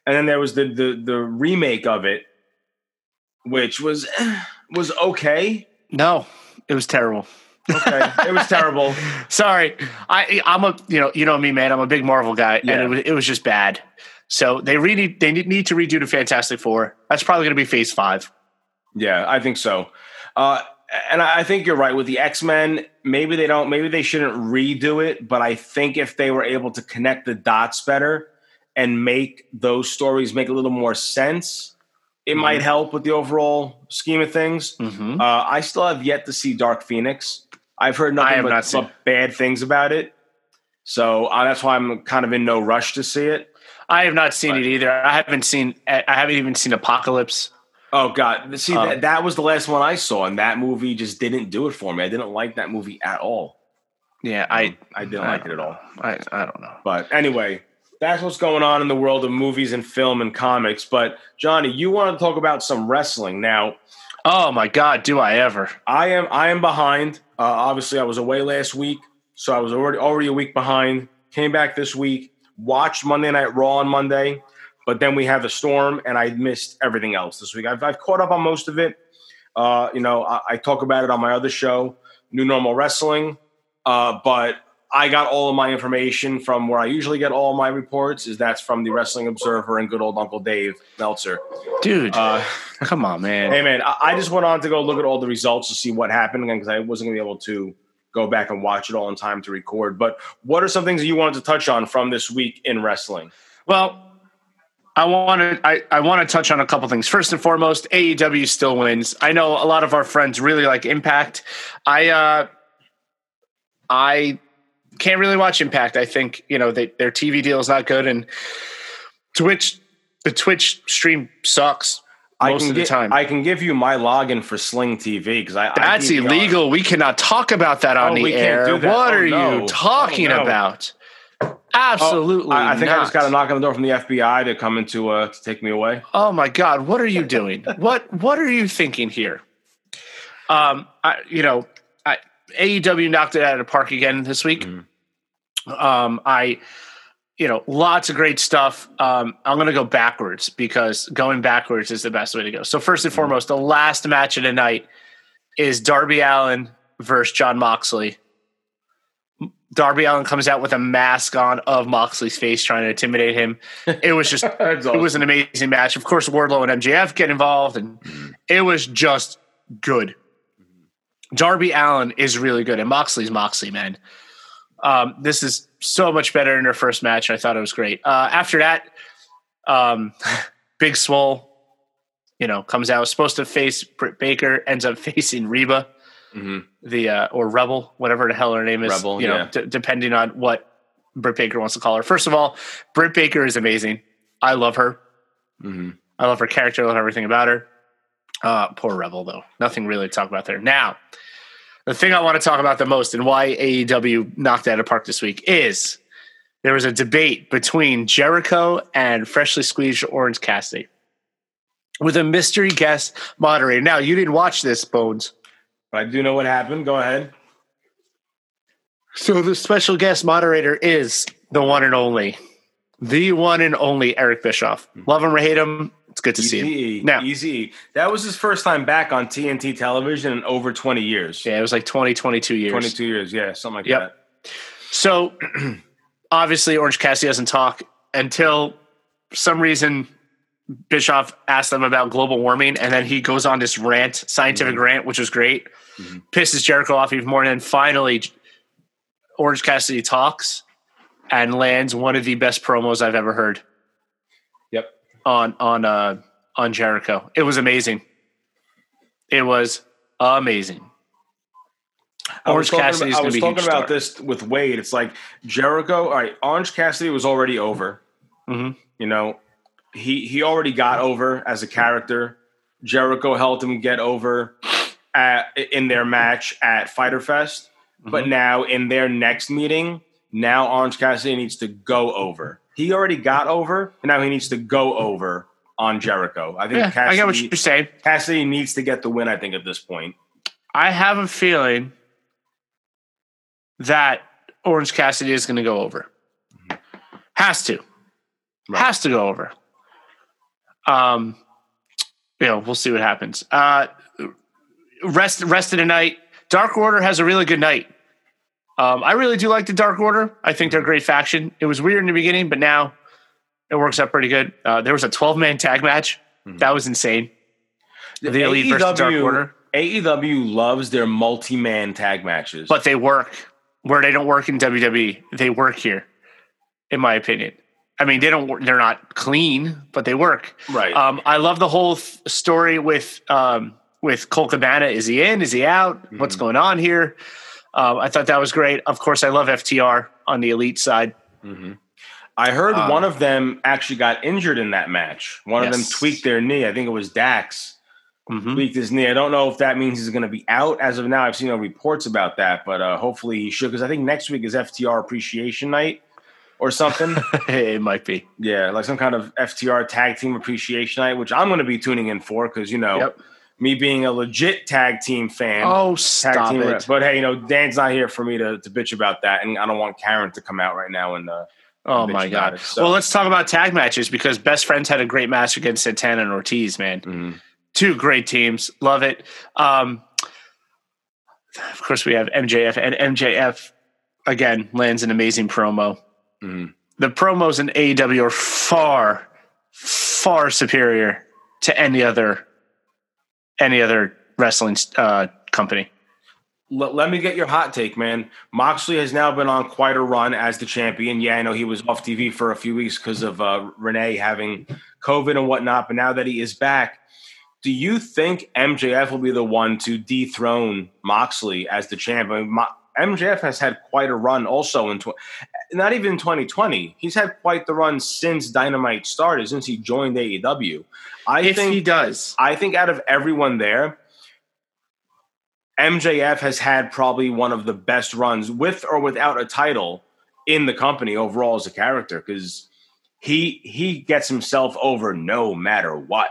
and then there was the the the remake of it, which was was okay. No, it was terrible. Okay, it was terrible. Sorry, I I'm a you know you know me man. I'm a big Marvel guy, Yeah. and it was it was just bad. So they really they need, need to redo the Fantastic Four. That's probably going to be Phase Five. Yeah, I think so. Uh, and I think you're right with the X Men. Maybe they don't. Maybe they shouldn't redo it. But I think if they were able to connect the dots better and make those stories make a little more sense, it Mm-hmm. might help with the overall scheme of things. Mhm. Uh, I still have yet to see Dark Phoenix. I've heard nothing but, not but bad things about it. So uh, that's why I'm kind of in no rush to see it. I have not seen But- it either. I haven't seen. I haven't even seen Apocalypse. Oh God! See, Um, that, that was the last one I saw, and that movie just didn't do it for me. I didn't like that movie at all. Yeah, I. I didn't I like it at all. I, I don't know. But anyway, that's what's going on in the world of movies and film and comics. But Johnny, you want to talk about some wrestling now? Oh my God, do I ever? I am I am behind. Uh, obviously, I was away last week, so I was already already a week behind. Came back this week, watched Monday Night Raw on Monday, but then we have the storm, and I missed everything else this week. I've, I've caught up on most of it. Uh, you know, I, I talk about it on my other show, New Normal Wrestling. Uh, but I got all of my information from where I usually get all my reports. Is that's from the Wrestling Observer and good old Uncle Dave Meltzer. Dude, Uh, come on, man. Hey man, I, I just went on to go look at all the results to see what happened again because I wasn't gonna be able to go back and watch it all in time to record. But what are some things that you wanted to touch on from this week in wrestling? Well, I want to I, I want to touch on a couple things. First and foremost, AEW still wins. I know a lot of our friends really like Impact. I uh I can't really watch Impact. I think, you know, they, their TV deal is not good and Twitch the Twitch stream sucks most can of the time. I can give you my login for Sling TV because I I That's DVR. illegal. We cannot talk about that on Oh, the we can't air. What Oh, are no. you talking Oh, no. about? Absolutely. I, I think I just got a knock on the door from the FBI to come into uh, to take me away. Oh my God, what are you doing? what what are you thinking here? Um, I, you know, I, AEW knocked it out of the park again this week. Um, I, you know, lots of great stuff. Um, I'm going to go backwards because going backwards is the best way to go. So first and foremost, the last match of the night is Darby Allin versus Jon Moxley. Darby Allin comes out with a mask on of Moxley's face, trying to intimidate him. It was just it was an amazing match. Of course, Wardlow and MJF get involved, and it was just good. Darby Allin is really good, and Moxley's Moxley, man. Um, this is so much better than her first match. I thought it was great. Uh, after that, um, Big Swole, you know, comes out supposed to face Britt Baker, ends up facing Reba, Mhm. the uh, or Rebel, whatever the hell her name is. Rebel, you know, yeah. d- depending on what Britt Baker wants to call her. First of all, Britt Baker is amazing. I love her. Mhm. I love her character. I love everything about her. Uh, poor Rebel, though. Nothing really to talk about there. Now, the thing I want to talk about the most and why AEW knocked out of park this week is there was a debate between Jericho and freshly squeezed Orange Cassidy with a mystery guest moderator. Now, you didn't watch this, Bones. But I do know what happened. Go ahead. So the special guest moderator is the one and only, the one and only Eric Bischoff. Hmm. Love him or hate him, it's good to see him. Now- easy. That was his first time back on TNT television in over twenty years. Yeah, it was like 20, 22 years. Twenty-two years. Yeah, something like Yep. that. So obviously, Orange Cassidy doesn't talk until some reason Bischoff asked them about global warming, and then he goes on this rant, scientific rant, which was great. Pisses Jericho off even more, and then finally, Orange Cassidy talks and lands one of the best promos I've ever heard Yep. on on uh, on Jericho. It was amazing. It was amazing. I was Orange talking, about, I was talking about this with Wade. It's like Jericho. All right, Orange Cassidy was already over. Mhm. You know, he he already got over as a character. Jericho helped him get over at, in their match at Fyter Fest. But Mm-hmm. now in their next meeting, now Orange Cassidy needs to go over. He already got over, and now he needs to go over on Jericho. I think Yeah, I Cassidy, get what you're saying. Cassidy needs to get the win. I think at this point. I have a feeling that Orange Cassidy is going to go over. Has to. Right. Has to go over. Um, you know, we'll see what happens. Uh, rest, rest of the night. Dark Order has a really good night. Um, I really do like the Dark Order. I think they're a great faction. It was weird in the beginning, but now it works out pretty good. Uh, there was a 12 man tag match. That was insane. The Elite versus Dark Order. AEW loves their multi-man tag matches. but they work where they don't work in WWE. They work here, in my opinion. I mean, they don't. They're not clean, but they work. Right. Um, I love the whole th- story with um, with Colt Cabana. Is he in? Is he out? What's Mm-hmm. going on here? Um, I thought that was great. Of course, I love FTR on the elite side. I heard Uh, one of them actually got injured in that match. One of them tweaked their knee. I think it was Dax Mhm. tweaked his knee. I don't know if that means he's going to be out as of now. I've seen no reports about that, but uh, hopefully he should because I think next week is FTR Appreciation Night or something. it might be. yeah, like some kind of FTR Tag Team Appreciation Night, which I'm going to be tuning in for because you know Yep. me being a legit tag team fan. Oh, Tag stop team it! rep. But hey, you know, Dan's not here for me to, to bitch about that, and I don't want Karen to come out right now and uh, Oh my god! it, so- Well, let's talk about tag matches because Best Friends had a great match against Santana and Ortiz. Man, mhm. two great teams. Love it. Um, of course, we have MJF, and MJF again lands an amazing promo. Mhm. The promos in AEW are far, far superior to any other any other wrestling uh, company. let, let me get your hot take, man. Moxley has now been on quite a run as the champion. Yeah, I know he was off TV for a few weeks because of uh, Renee having COVID and whatnot, but now that he is back, do you think MJF will be the one to dethrone Moxley as the champion? Mo- MJF has had quite a run also in tw- not even 2020. He's had quite the run since Dynamite started, since he joined AEW. I if think he does, I think out of everyone there, MJF has had probably one of the best runs with or without a title in the company overall as a character because he he gets himself over no matter what.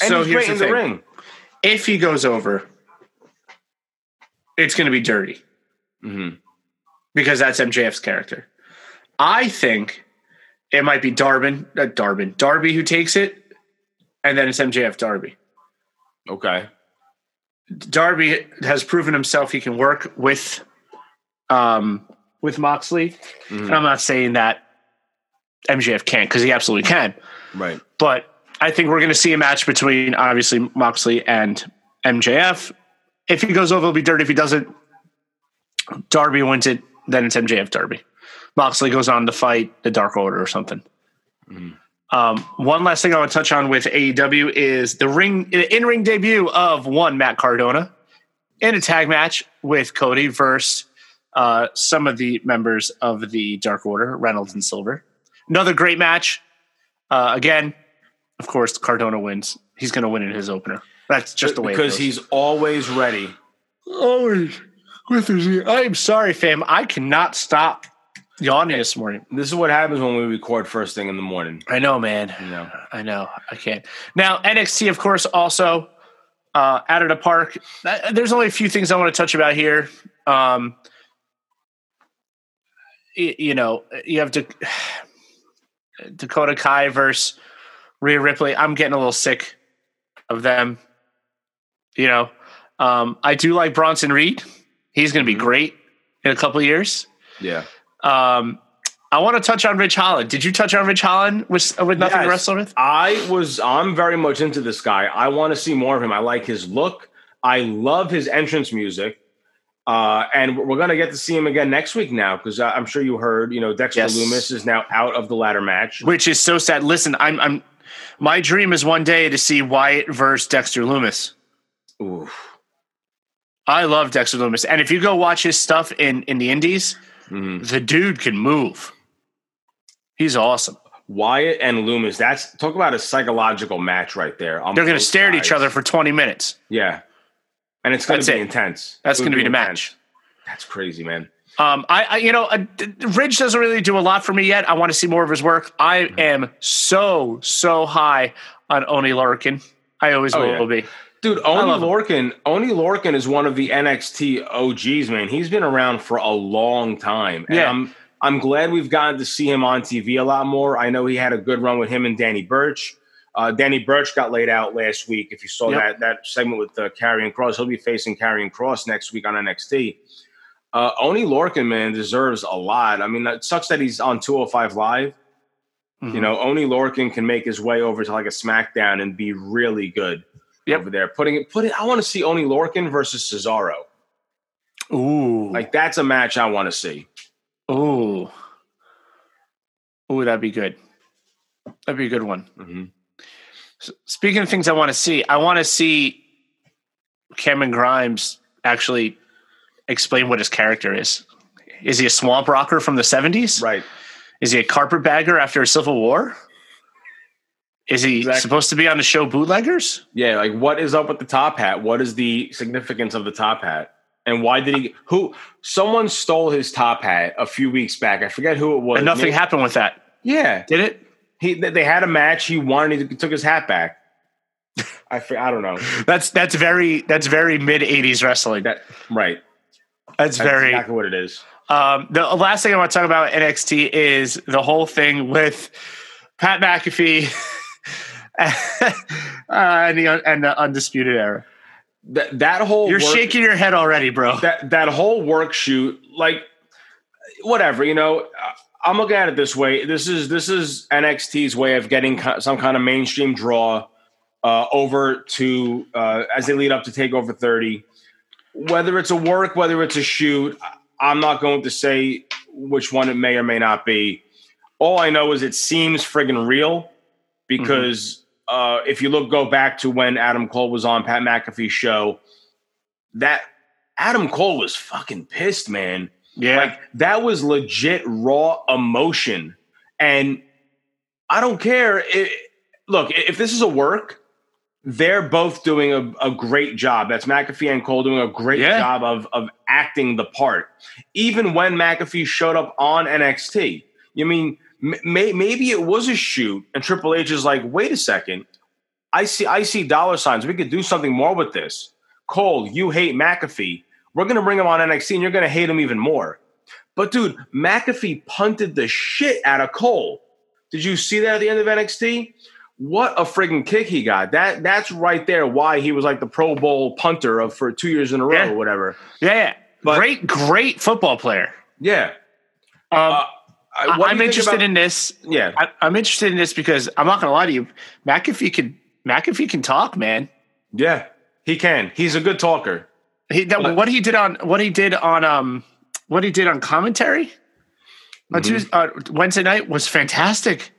And so he's here's great the in the thing. ring. if he goes over, it's going to be dirty. Mhm. because that's MJF's character. I think it might be Darbin, uh, Darbin, Darby who takes it, and then it's MJF Darby. Okay. Darby has proven himself he can work with, um, with Moxley. Mhm. And I'm not saying that MJF can't because he absolutely can, Right. but I think we're going to see a match between obviously Moxley and MJF. If he goes over, it'll be dirty. If he doesn't, Darby wins it. Then it's MJF Darby. Moxley goes on to fight the Dark Order or something. Um, one last thing I want to touch on with AEW is the ring in ring debut of one Matt Cardona in a tag match with Cody versus uh, some of the members of the Dark Order, Reynolds and Silver. Another great match. Uh, again, of course, Cardona wins. He's going to win in his opener. That's just the way it because goes. he's always ready. always with his. I'm sorry, fam. I cannot stop yawning this morning. This is what happens when we record first thing in the morning. I know, man. You know. I know. I can't. Now, NXT, of course, also uh, out of the park. Uh, There's only a few things I want to touch about here. Um, y- you know, you have to Dakota Kai versus Rhea Ripley. I'm getting a little sick of them. You know, um, I do like Bronson Reed. He's going to be great in a couple of years. Yeah. Um, I want to touch on Ridge Holland. Did you touch on Ridge Holland with with nothing to wrestle with? I was I'm very much into this guy. I want to see more of him. I like his look. I love his entrance music. Uh, and we're going to get to see him again next week now because I'm sure you heard, you know, Dexter Yes. Lumis is now out of the ladder match. Which is so sad. Listen, I'm I'm my dream is one day to see Wyatt versus Dexter Lumis. Oof. I love Dexter Lumis, and if you go watch his stuff in in the Indies, Mhm. the dude can move. He's awesome. Wyatt and Lumis, that's talk about a psychological match right there. They're going to stare at each other for 20 minutes. Yeah. And it's going to be it. intense. That's going to be the intense. match. That's crazy, man. Um, I, I you know, uh, Ridge doesn't really do a lot for me yet. I want to see more of his work. I Mm-hmm. am so so high on Oni Lorcan. I always Oh, will yeah. be. Dude, Oni Lorcan. Oni Lorcan is one of the NXT OGs, man. He's been around for a long time. And Yeah. I'm I'm glad we've gotten to see him on TV a lot more. I know he had a good run with him and Danny Burch. Uh, Danny Burch got laid out last week. If you saw Yep. that that segment with uh, Karrion Kross, he'll be facing Karrion Kross next week on NXT. Uh, Oni Lorcan, man, deserves a lot. I mean, it sucks that he's on 205 Live. Mhm. You know, Oni Lorcan can make his way over to like a SmackDown and be really good. Yep. over there. Putting it, put it. I want to see Oni Lorcan versus Cesaro. Ooh, Like that's a match I want to see. ooh, ooh, that'd be good. That'd be a good one. hmm S- Speaking of things I want to see, I want to see Cameron Grimes actually explain what his character is. Is he a swamp rocker from the 70s? Right. Is he a carpetbagger after a civil war? Is he Exactly. supposed to be on the show Bootleggers? Yeah. Like what is up with the top hat? What is the significance of the top hat? And why did he? Who? Someone stole his top hat a few weeks back. I forget who it was. And nothing happened with that, Yeah. did it? He. They had a match. He won. And he took his hat back. I. I don't know. That's that's very that's very mid '80s wrestling. That. Right. That's That's very. exactly what it is. Um, the last thing I want to talk about NXT is the whole thing with Pat McAfee and the and the undisputed era. That that whole You're work- shaking your head already, bro. that that whole work shoot like whatever you know i'm looking at it this way this is this is nxt's way of getting some kind of mainstream draw uh, over to uh, as they lead up to Takeover 30 whether it's a work whether it's a shoot i'm not going to say which one it may or may not be all i know is it seems friggin' real because uh, if you look go back to when adam cole was on pat mcafee's show that Adam Cole was fucking pissed, man. yeah, Like that was legit raw emotion. And I don't care. It, look, if this is a work, they're both doing a, a great job. That's McAfee and Cole doing a great Yeah. job of, of acting the part. Even when McAfee showed up on NXT, you mean may, maybe it was a shoot, and Triple H is like, wait a second, I see I see dollar signs. We could do something more with this. Cole, you hate McAfee. We're gonna bring him on NXT, and you're gonna hate him even more. But dude, McAfee punted the shit out of Cole. Did you see that at the end of NXT? What a friggin' kick he got. That that's right there why he was like the Pro Bowl punter of for two years in a row Yeah. or whatever. yeah, yeah. But- great, great football player. Yeah. Um, Uh, I- I'm interested about- in this. Yeah. I, I'm interested in this because I'm not going to lie to you. McAfee can McAfee can talk, man. Yeah. He can. He's a good talker. He, that, But- what he did on what he did on um what he did on commentary on Mhm. Tuesday, uh, Wednesday night was fantastic,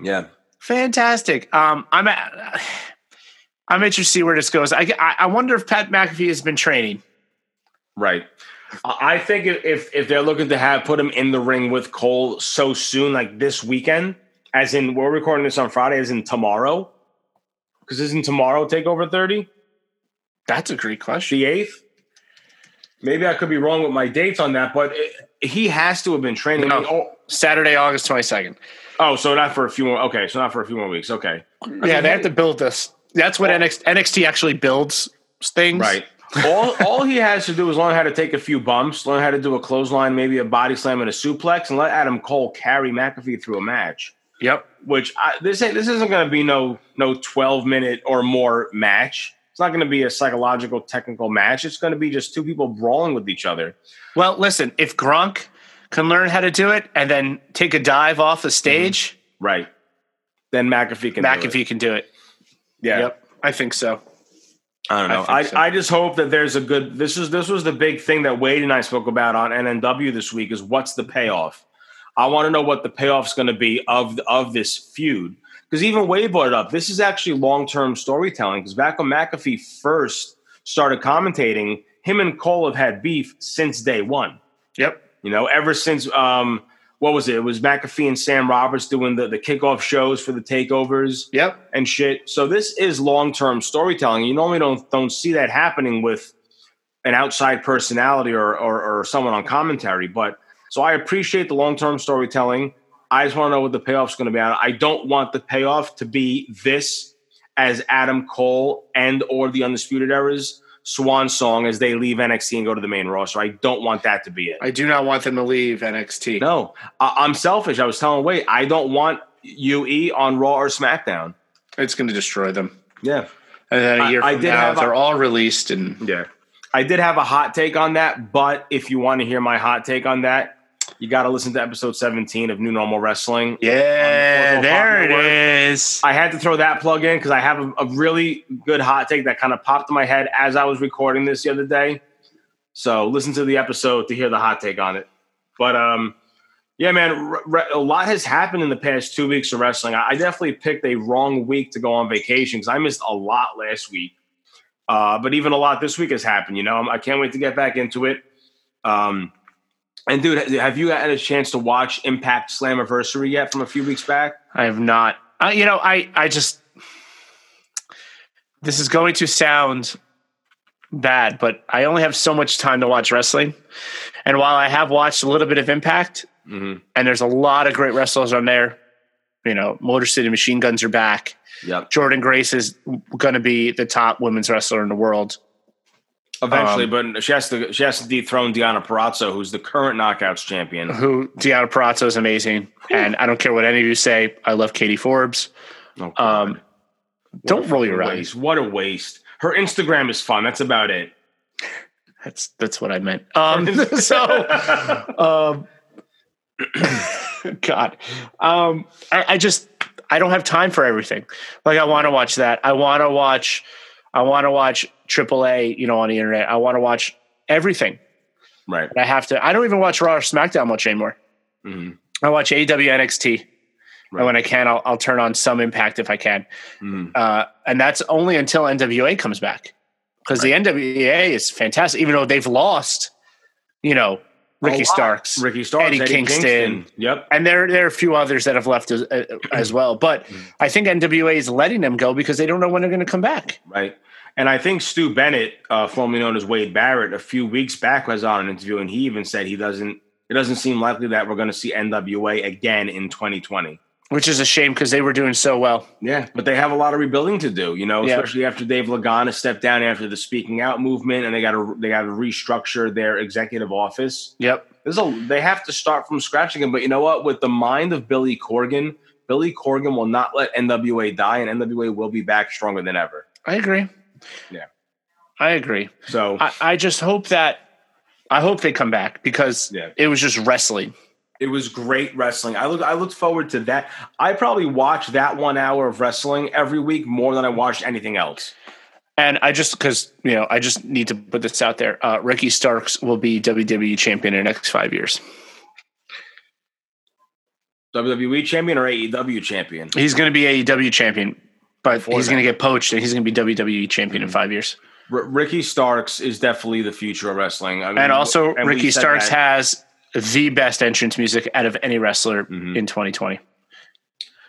Yeah. fantastic. Um, I'm at, I'm interested to see where this goes. I, I I wonder if Pat McAfee has been training. Right. I I think if- if they're looking to have put him in the ring with Cole so soon, like this weekend, as in we're recording this on Friday, as in tomorrow, because isn't tomorrow Takeover thirty That's a great question. the eighth? Maybe I could be wrong with my dates on that, but it, he has to have been training. No. Oh, Saturday, August twenty second. oh, so not for a few more. Okay, so not for a few more weeks. Okay, Yeah, they have to build this. That's what NXT, NXT actually builds things. right. All all he has to do is learn how to take a few bumps, learn how to do a clothesline, maybe a body slam and a suplex, and let Adam Cole carry McAfee through a match. Yep. which I, this ain't, this isn't going to be no no 12 minute or more match. It's not going to be a psychological technical match. It's going to be just two people brawling with each other. Well, listen, if Gronk can learn how to do it and then take a dive off the stage, Right. Then McAfee can do it. McAfee can do it. Yeah. Yep. I think so. I don't know. I I, think I, just hope that there's a good this is this was the big thing that Wade and I spoke about on NNW this week is what's the payoff? I want to know what the payoff's going to be of of this feud. Because even Wade brought it up. This is actually long term storytelling. Because back when McAfee first started commentating, him and Cole have had beef since day one. Yep. You know, ever since um, what was it? It was McAfee and Sam Roberts doing the the kickoff shows for the takeovers Yep. and shit. So this is long term storytelling. You normally don't don't see that happening with an outside personality or, or or someone on commentary. But so I appreciate the long term storytelling. I just want to know what the payoff's going to be. I don't want the payoff to be this as Adam Cole and or the Undisputed Era's swan song as they leave NXT and go to the main roster. I don't want that to be it. I do not want them to leave NXT. No, I, I'm selfish. I was telling Wade, I don't want UE on Raw or SmackDown. It's going to destroy them. Yeah. And then a year I- I from did now, they're all released and Yeah. I did have a hot take on that, but if you want to hear my hot take on that, you got to listen to episode 17 of New Normal Wrestling. Yeah, the there it Network. is. I had to throw that plug in because I have a, a really good hot take that kind of popped in my head as I was recording this the other day. So listen to the episode to hear the hot take on it. But um, yeah, man, a lot has happened in the past two weeks of wrestling. I, I definitely picked a wrong week to go on vacation because I missed a lot last week. Uh, but even a lot this week has happened. You know, I can't wait to get back into it. Um, and dude, have you had a chance to watch Impact Slammiversary yet from a few weeks back? I have not. Uh, you know, I I just this is going to sound bad, but I only have so much time to watch wrestling. And while I have watched a little bit of Impact, Mm-hmm. and there's a lot of great wrestlers on there, you know, Motor City Machine Guns are back. Yep. Jordynne Grace is going to be the top women's wrestler in the world. Eventually, Um, but she has to she has to dethrone Deonna Purrazzo, who's the current knockouts champion. Who Deonna Purrazzo is amazing, and I don't care what any of you say. I love Katie Forbes. Oh, Um, don't roll your eyes. What a waste. Her Instagram is fun. That's about it. That's that's what I meant. Um, so, um, God, um, I, I just I don't have time for everything. Like I want to watch that. I want to watch. I want to watch AAA. You know, on the internet. I want to watch everything. right. But I have to. I don't even watch Raw or SmackDown much anymore. hmm I watch AW NXT. Right. And when I can, I'll, I'll turn on some Impact if I can. hmm Uh, and that's only until NWA comes back because the NWA is fantastic, even though they've lost, you know, Ricky. Starks, Ricky Starks, Eddie Eddie, Kingston. Kingston. Yep. and there there are a few others that have left as, uh, as well. But I think NWA is letting them go because they don't know when they're going to come back. Right. And I think Stu Bennett, uh, formerly known as Wade Barrett, a few weeks back was on an interview, and he even said he doesn't. It doesn't seem likely that we're going to see NWA again in 2020. Which is a shame because they were doing so well. Yeah, but they have a lot of rebuilding to do, you know, Yeah. especially after Dave Lagana stepped down after the speaking out movement, and they got to they got to restructure their executive office. Yep. There's a they have to start from scratch again. But you know what? With the mind of Billy Corgan, Billy Corgan will not let NWA die, and NWA will be back stronger than ever. I agree. Yeah. I agree. So I, I just hope that I hope they come back because Yeah. it was just wrestling. it was great wrestling. I look I looked forward to that. I probably watch that one hour of wrestling every week more than I watched anything else. And I just because you know I just need to put this out there. Uh, Ricky Starks will be WWE champion in the next five years. WWE champion or AEW champion? He's going to be AEW champion, but he's going to get poached and he's going to be WWE champion in five years. R- Ricky Starks is definitely the future of wrestling. I mean, And also, and Ricky Starks that- has the best entrance music out of any wrestler Mhm. in 2020.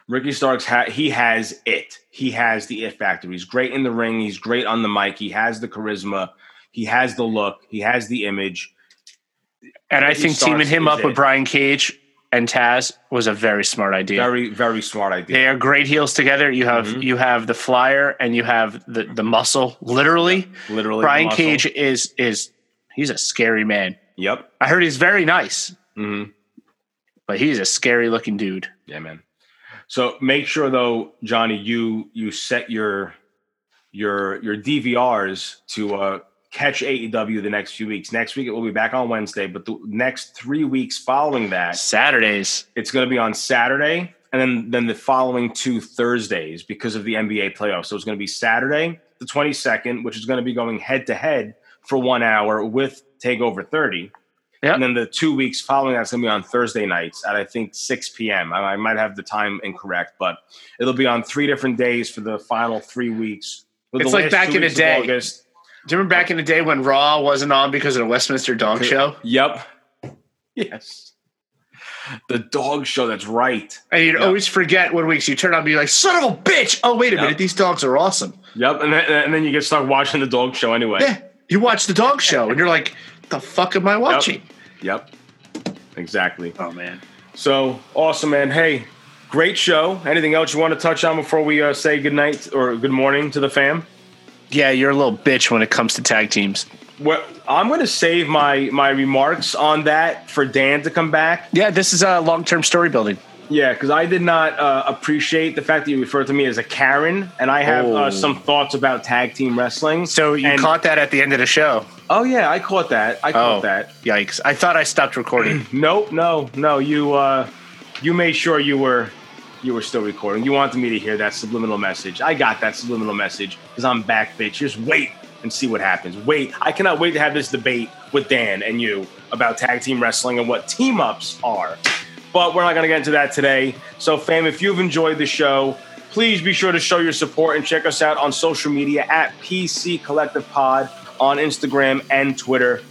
Ricky Starks ha- he has it. He has the it factor. He's great in the ring. He's great on the mic. He has the charisma. He has the look. He has the image. And I Ricky think teaming him up with. Brian Cage and Taz was a very smart idea. Very very smart idea. they are great heels together. You have Mhm. you have the flyer and you have the the muscle. Literally, Literally, Brian. Cage is is he's a scary man. Yep. I heard he's very nice, hmm but he's a scary looking dude. Yeah, man. So make sure though, Johnny, you you set your your your DVRs to uh, catch AEW the next few weeks. Next week it will be back on Wednesday, but the next three weeks following that, Saturdays. it's going to be on Saturday, and then then the following two Thursdays because of the NBA playoffs. So it's going to be Saturday the twenty second, which is going to be going head to head for one hour with Takeover thirty. Yep. And then the two weeks following that's going to be on Thursday nights at I think 6 p.m. I, I might have the time incorrect, but it'll be on three different days for the final three weeks. It's like back in the day. August. Do you remember back in the day when Raw wasn't on because of the Westminster Dog Show? Yep. Yes. The dog show. That's right. And you'd Yeah. always forget when weeks you turn on and be like, son of a bitch. Oh, wait a Yep. minute. These dogs are awesome. Yep. And then, and then you get stuck watching the dog show anyway. Yeah. You watch the dog show and you're like, the fuck am I watching? Yep. Exactly. Oh, man. So awesome, man. Hey, great show. Anything else you want to touch on before we uh, say good night or good morning to the fam? Yeah, you're a little bitch when it comes to tag teams. Well, I'm going to save my my remarks on that for Dan to come back. Yeah, this is uh, long term story building. Yeah, because I did not uh, appreciate the fact that you referred to me as a Karen, and I have Oh. uh, some thoughts about tag team wrestling. So you And- caught that at the end of the show. Oh yeah, I caught that. I caught Oh, that. yikes! I thought I stopped recording. Nope, no, no. You uh, you made sure you were you were still recording. You wanted me to hear that subliminal message. I got that subliminal message because I'm back, bitch. Just wait and see what happens. Wait, I cannot wait to have this debate with Dan and you about tag team wrestling and what team ups are. But we're not going to get into that today. So, fam, if you've enjoyed the show, please be sure to show your support and check us out on social media at PC Collective Pod on Instagram and Twitter.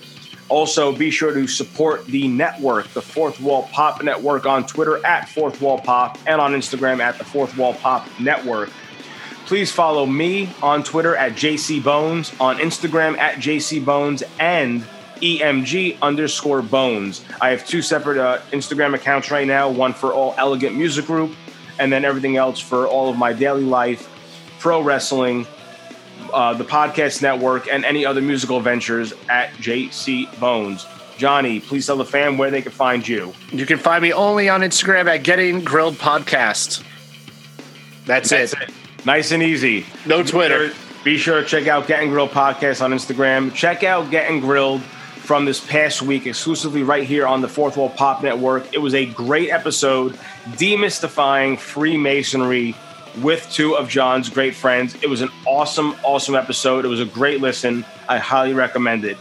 Also, be sure to support the network, the Fourth Wall Pop Network, on Twitter at Fourth Wall Pop and on Instagram at the Fourth Wall Pop Network. Please follow me on Twitter at JC Bones, on Instagram at JC Bones, and EMG underscore Bones. I have two separate uh, Instagram accounts right now one for All Elegant Music Group, and then everything else for all of my daily life, pro wrestling, uh, the podcast network, and any other musical ventures at JC Bones. Johnny, please tell the fam where they can find you. You can find me only on Instagram at Getting Grilled Podcast. That's, That's it. it. Nice and easy. No Twitter. Be sure to check out Getting Grilled Podcast on Instagram. Check out Getting Grilled from this past week exclusively right here on the Fourth Wall Pop Network. It was a great episode demystifying Freemasonry with two of John's great friends. It was an awesome, awesome episode. It was a great listen. I highly recommend it.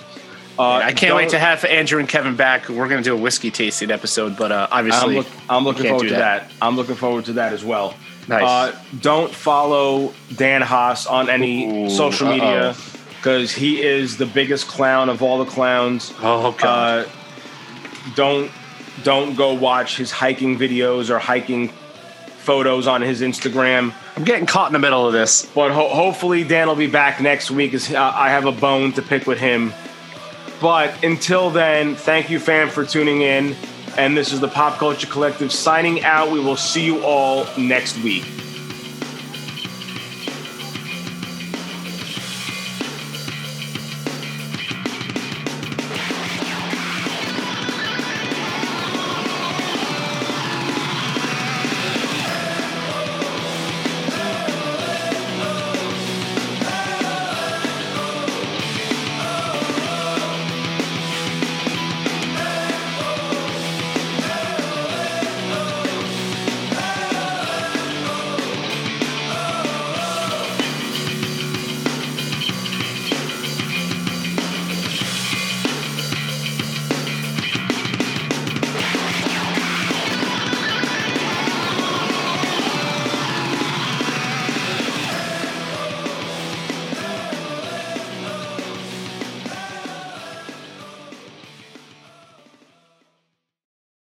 Uh, I can't wait to have Andrew and Kevin back. We're going to do a whiskey tasting episode, but uh, I'm, obviously, look, I'm looking forward to that. I'm looking forward to that as well. Nice. Uh, don't follow Dan Haas on any Ooh, social media because he is the biggest clown of all the clowns. oh god, Uh, don't don't go watch his hiking videos or hiking photos on his Instagram. I'm getting caught in the middle of this. But ho- hopefully Dan will be back next week. As uh, I have a bone to pick with him. But until then, thank you, fam, for tuning in. And this is the Pop Culture Collective signing out. We will see you all next week.